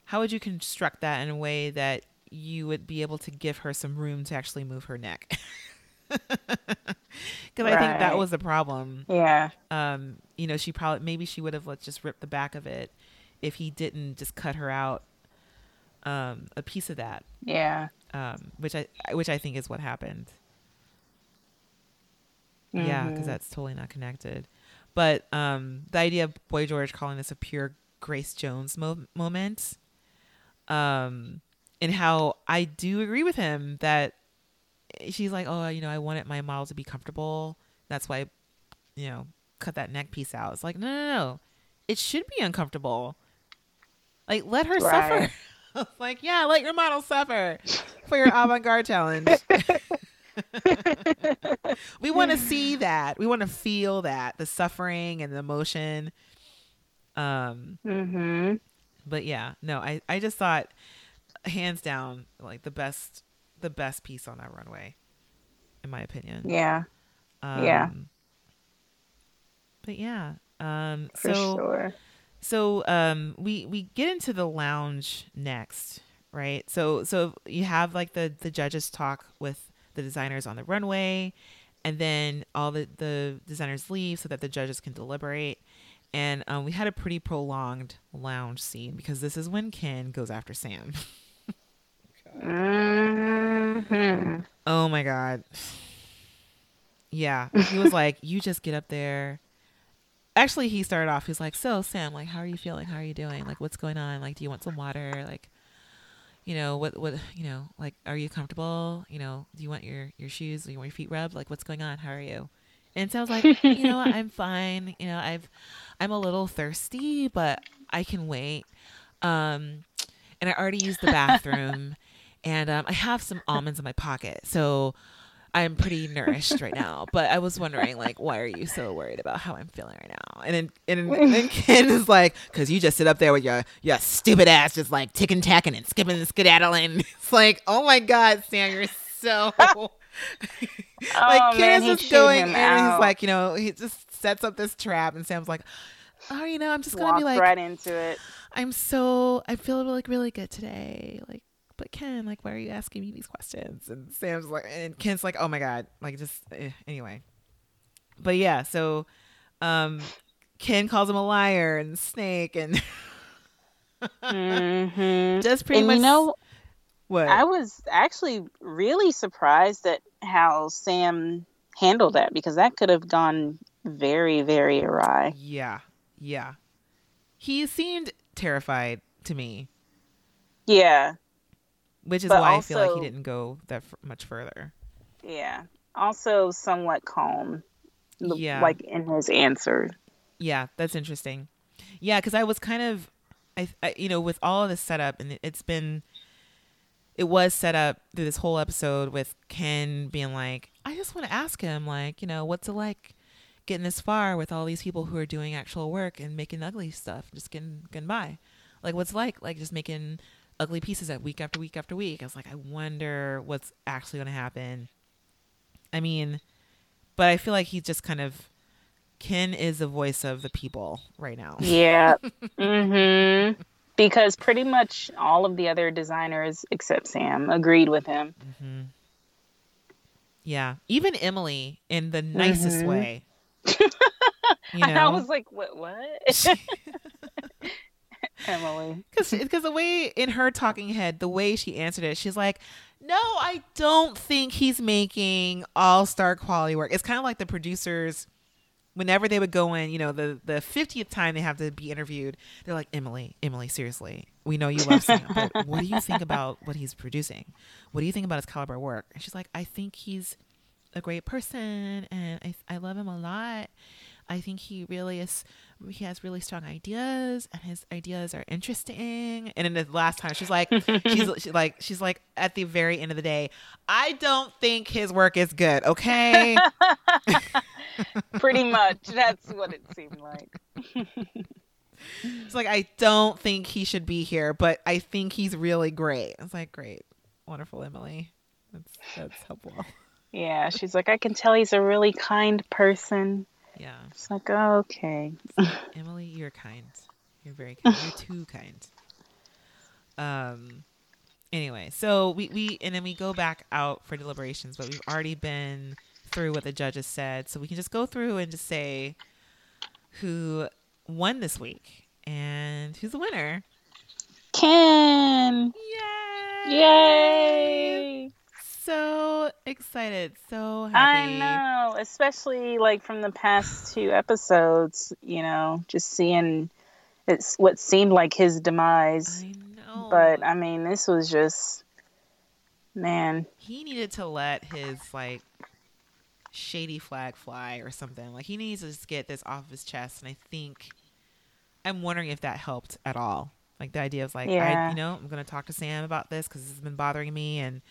how would you construct that in a way that you would be able to give her some room to actually move her neck? Because I think that was the problem. Yeah. Um, you know, she probably maybe she would have let's just ripped the back of it if he didn't just cut her out um, a piece of that, Yeah. um, which I which I think is what happened. Yeah, because that's totally not connected. But um, the idea of Boy George calling this a pure Grace Jones mo- moment, um, and how I do agree with him that she's like, oh, you know, I wanted my model to be comfortable. That's why, I, you know, cut that neck piece out. It's like, no, no, no, it should be uncomfortable. Like, let her Right. suffer. Was like, yeah, let your model suffer for your avant-garde challenge. we want to see that. We want to feel that the suffering and the emotion. Um, Mm-hmm. but yeah, no, I I just thought hands down like the best the best piece on that runway, in my opinion. Yeah. Um, yeah. But yeah. Um. For so sure. So um we we get into the lounge next right? So so you have like the the judges talk with the designers on the runway and then all the the designers leave so that the judges can deliberate. And um, we had a pretty prolonged lounge scene because this is when ken goes after sam. Mm-hmm. oh my god. Yeah. He was like you just get up there actually he started off he's like so sam like how are you feeling? How are you doing? Like what's going on? Like do you want some water? Like you know what what you know like are you comfortable? You know do you want your your shoes? Do you want your feet rubbed? Like what's going on? How are you? And so i was like you know what, i'm fine. You know i've i'm a little thirsty but i can wait. Um and i already used the bathroom and um, i have some almonds in my pocket. So I'm pretty nourished right now, but I was wondering, like, why are you so worried about how I'm feeling right now? And then, and then, and then Ken is like, because you just sit up there with your your stupid ass, just like ticking tacking and skipping and skedaddling. It's like, oh my god, Sam, you're so like Oh, Ken man, is just going and he's like, you know, he just sets up this trap, and Sam's like, oh, you know, I'm just gonna be like, right into it. I'm so I feel like really good today. Like but Ken, like, why are you asking me these questions? And Sam's like, and Ken's like, oh my god, like, just eh, anyway. But yeah, so um, Ken calls him a liar and snake and hmm just pretty And much you know, what I was actually really surprised at how Sam handled that because that could have gone very, very awry. Yeah, yeah. He seemed terrified to me, Yeah, which is But why I feel like he didn't go that f- much further. yeah. Also, somewhat calm, Yeah. like in his answer. Yeah, that's interesting. Yeah, because I was kind of, I, I, you know, with all of this setup, and it, it's been, it was set up through this whole episode with Ken being like, I just want to ask him, like, you know, what's it like getting this far with all these people who are doing actual work and making ugly stuff, just getting getting by, like, what's it like, like just making ugly pieces at week after week after week. I was like, I wonder what's actually going to happen. I mean, but I feel like he's just kind of Ken is the voice of the people right now. Yeah. hmm Because pretty much all of the other designers except Sam agreed with him. Mm-hmm. Yeah, even Emily in the nicest Mhm. way. you And I was like, what? What? Emily. because the way in her talking head, the way she answered it, she's like, "No, I don't think he's making all star quality work." It's kind of like the producers. Whenever they would go in, you know, the the fiftieth time they have to be interviewed, they're like, "Emily, Emily, seriously, we know you love Sam, but what do you think about what he's producing? What do you think about his caliber work?" And she's like, "I think he's a great person, and I I love him a lot. I think he really is. He has really strong ideas, and his ideas are interesting." And in the last time, she's like, she's, like, she's like, at the very end of the day, I don't think his work is good. Okay. Pretty much. That's what it seemed like. It's like I don't think he should be here, but I think he's really great. It's like great, wonderful, Emily. That's that's helpful. Yeah. She's like, I can tell he's a really kind person. Yeah, It's like, oh, okay. Emily, you're kind. You're very kind. You're too kind. Um. Anyway, so we we and then we go back out for deliberations, but we've already been through what the judges said, so we can just go through and just say who won this week and who's the winner. Ken. Yay! Yay. So excited, so happy. I know, especially like from the past two episodes, you know, just seeing it's what seemed like his demise. I know. But I mean, this was just, man, he needed to let his like shady flag fly or something. Like he needs to just get this off his chest. And I think I'm wondering if that helped at all. Like the idea of like, I, you know, I'm gonna talk to Sam about this because it's been bothering me, and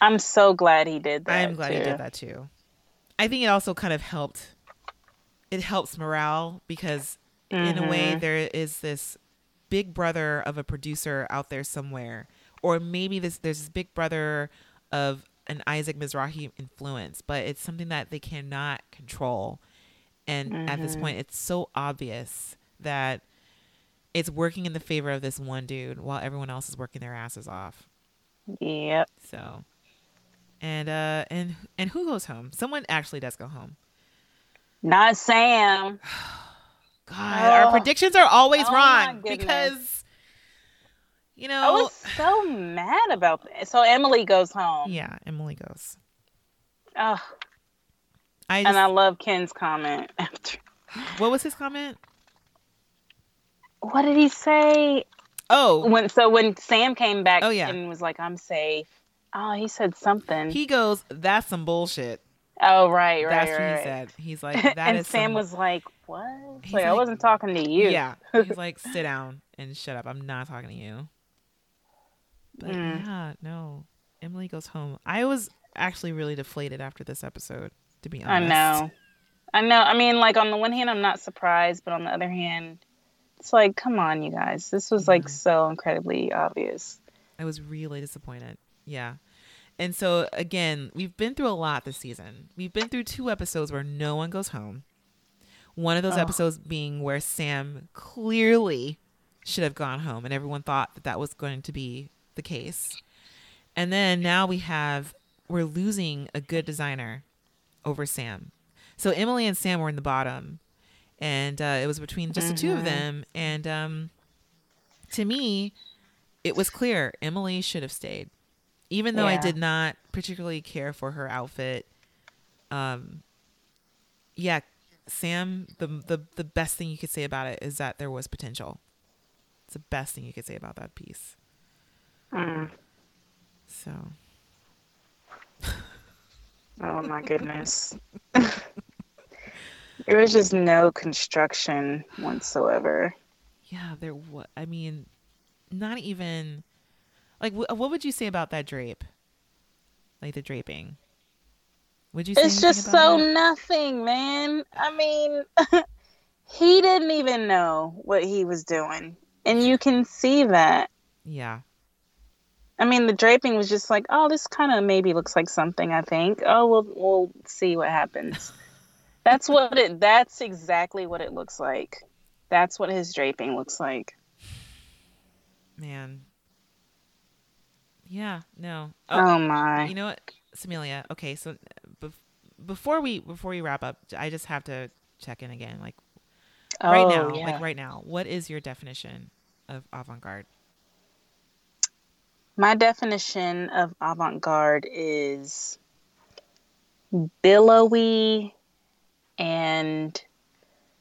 I'm so glad he did that. I'm glad he did that too. I think it also kind of helped. It helps morale because in a way Mhm. there is this big brother of a producer out there somewhere, or maybe this there's this big brother of an Isaac Mizrahi influence, but it's something that they cannot control. And at this Mhm. point, it's so obvious that it's working in the favor of this one dude while everyone else is working their asses off. Yep. So, and uh, and and who goes home? Someone actually does go home. Not Sam. God, our Oh. predictions are always Oh wrong because you know I was so mad about that. So Emily goes home. Yeah, Emily goes. Oh. I and I love Ken's comment after. what was his comment? What did he say? Oh, When so when Sam came back Oh, yeah. and was like, "I'm safe." Oh, he said something. he goes. That's some bullshit. oh, right, right, That's right. what he right. said. He's like that and Sam some- was like, "What?" He's like, I wasn't talking to you. Yeah, he's like sit down and shut up. I'm not talking to you. But Mm. yeah, no. Emily goes home. I was actually really deflated after this episode. To be honest. I know. I know. I mean, like on the one hand, I'm not surprised, but on the other hand, it's like, come on, you guys. This was like Mhm. so incredibly obvious. I was really disappointed. Yeah. And so again, we've been through a lot this season. We've been through two episodes where no one goes home. One of those Oh. episodes being where Sam clearly should have gone home and everyone thought that that was going to be the case. And then now we have we're losing a good designer over Sam. So Emily and Sam were in the bottom, and uh, it was between just the two of them. And um, to me, it was clear Emily should have stayed, even though I did not particularly care for her outfit. Um, yeah, Sam. The the the best thing you could say about it is that there was potential. It's the best thing you could say about that piece. Mm. So Oh my goodness. there was just no construction whatsoever. yeah, there. What I mean, not even like wh- what would you say about that drape? Like the draping. Would you? Say It's just so it? nothing, man. I mean, he didn't even know what he was doing. And you can see that. Yeah. I mean, the draping was just like, oh, this kind of maybe looks like something. I think. Oh, we'll we'll see what happens. that's what it. That's exactly what it looks like. That's what his draping looks like. Man. Yeah. No. Oh, my. You know what, Samilia? Okay, so bef- before we before we wrap up, I just have to check in again. Like right oh, now, yeah. like right now, what is your definition of avant-garde? My definition of avant-garde is billowy and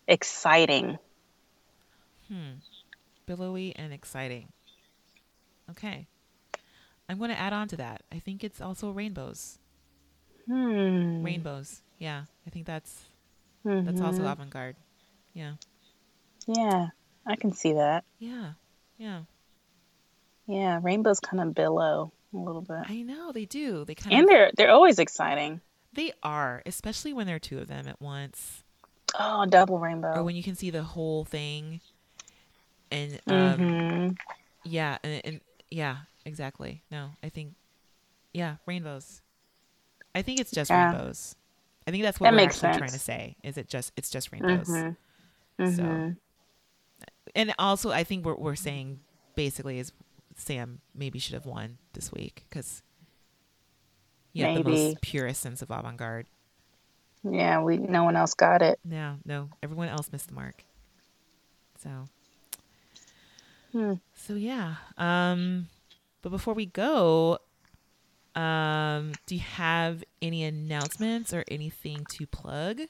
exciting. Hmm. Billowy and exciting. Okay. I'm going to add on to that. I think it's also rainbows. Hmm. Rainbows. Yeah. I think that's that's also Mhm. avant-garde. Yeah. Yeah, I can see that. Yeah. Yeah. Yeah, rainbows kind of billow a little bit. I know they do. They kind of And of they're they're always exciting. they are, especially when there are two of them at once. Oh, double rainbow. or when you can see the whole thing and um Mhm. yeah and, and yeah exactly no i think yeah rainbows i think it's just Yeah. rainbows i think that's what That we're actually trying to say is it just it's just rainbows Mhm. so Mhm. and also i think what we're saying basically is sam maybe should have won this week because yeah the most purest sense of avant-garde Yeah, we no one else got it. no no everyone else missed the mark so Hmm. So yeah. Um but before we go, um do you have any announcements or anything to plug?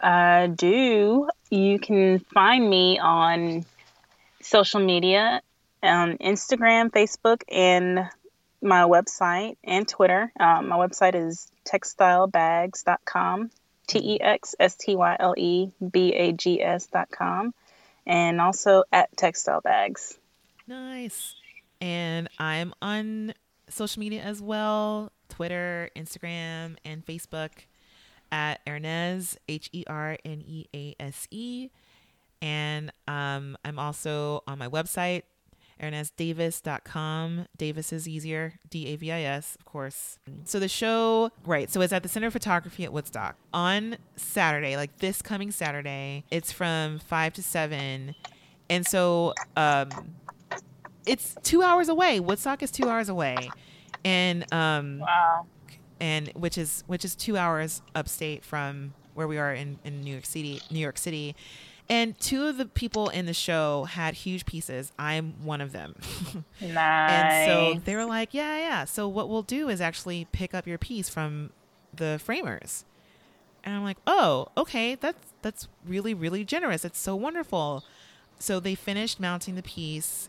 I do. You can find me on social media on Instagram, Facebook, and my website and Twitter. Um, my website is texstylebags.com, T E X S T Y L E B A G S.com, and also at Texstyle Bags. Nice. And I'm on social media as well, Twitter, Instagram, and Facebook at Hernease, H E R N E A S E. And um, I'm also on my website, herneasedavis.com. Davis is easier, D A V I S, of course. So the show, right, so it's at the Center of Photography at Woodstock on Saturday, like this coming Saturday. It's from 5 to 7. And so um, it's two hours away. Woodstock is two hours away. And um, Wow. and which is which is two hours upstate from where we are in, in New York City, New York City. And two of the people in the show had huge pieces. I'm one of them. Nice. and so they were like, yeah, yeah. So what we'll do is actually pick up your piece from the framers. And I'm like, oh, okay, that's that's really, really generous. It's so wonderful. So they finished mounting the piece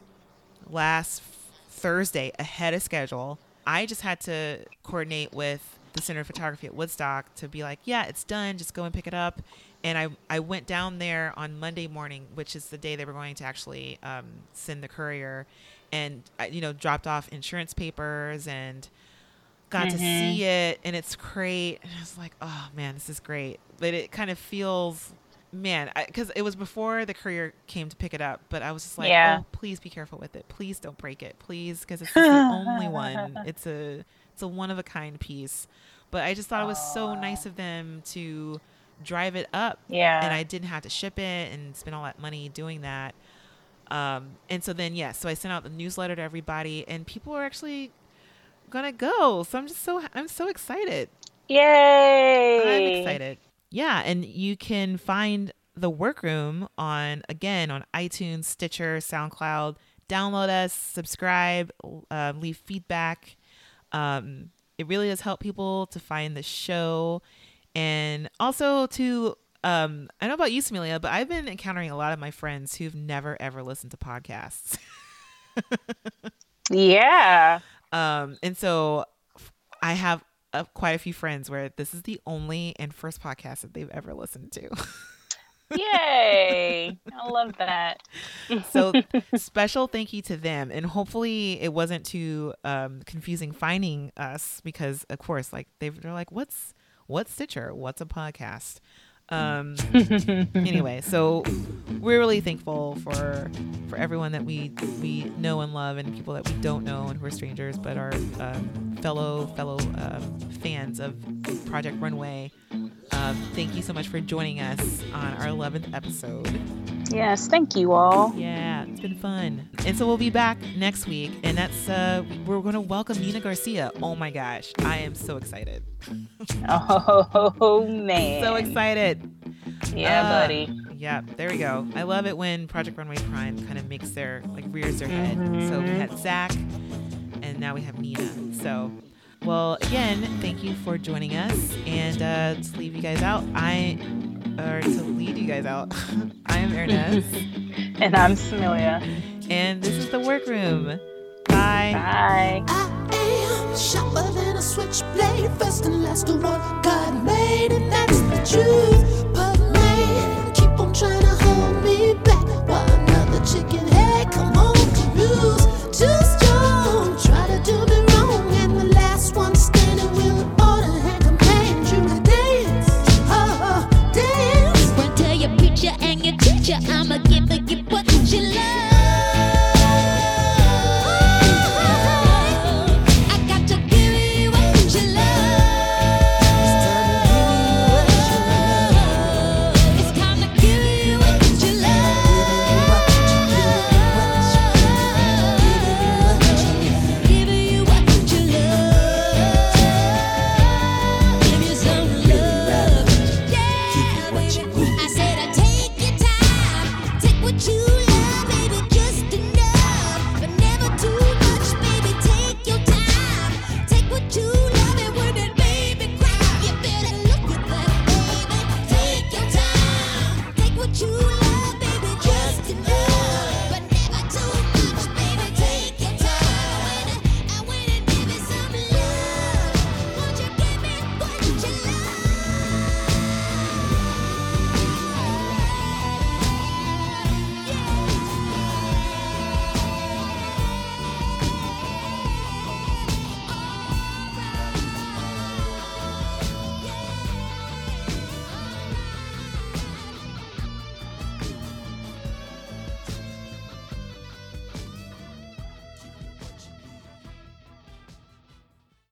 last Thursday ahead of schedule. I just had to coordinate with the Center of Photography at Woodstock to be like, yeah, it's done. Just go and pick it up. And I, I went down there on Monday morning, which is the day they were going to actually um, send the courier, and you know dropped off insurance papers and got to see it, and it's great. And I was like, oh man, this is great. But it kind of feels, man, because it was before the courier came to pick it up. But I was just like, Yeah. oh, please be careful with it. Please don't break it, please, because it's the only one. It's a it's a one of a kind piece. But I just thought it was so nice of them to drive it up yeah. and I didn't have to ship it and spend all that money doing that. Um, and so then, yeah, so I sent out the newsletter to everybody, and people are actually gonna go. So I'm just so I'm so excited. Yay! I'm excited. Yeah, and you can find the workroom on again on iTunes, Stitcher, SoundCloud. Download us, subscribe, uh, leave feedback. Um, it really does help people to find the show, and also to um, I don't know about you, Samilia, but I've been encountering a lot of my friends who've never ever listened to podcasts. Yeah. Um, and so I have uh, quite a few friends where this is the only and first podcast that they've ever listened to. Yay! I love that. so special thank you to them and hopefully it wasn't too um, confusing finding us because of course like they they're like what's what's stitcher what's a podcast um anyway so we're really thankful for for everyone that we we know and love and people that we don't know and who are strangers but are um, fellow fellow um, fans of project runway um, thank you so much for joining us on our 11th episode Yes, thank you all. yeah, it's been fun. And so we'll be back next week, and that's uh we're gonna welcome Nina Garcia. Oh my gosh, I am so excited. Oh man. So excited. Yeah, Uh, buddy. Yeah, there we go. I love it when Project Runway Prime kind of makes their like rears their head. So we had Zac, and now we have Nina. So, well, again, thank you for joining us. And uh, to leave you guys out, I or to lead you guys out, I am Hernease, And I'm Samilia. and this is the Workroom. Bye. Bye. I am sharper than a switchblade, first and last to one. God made truth.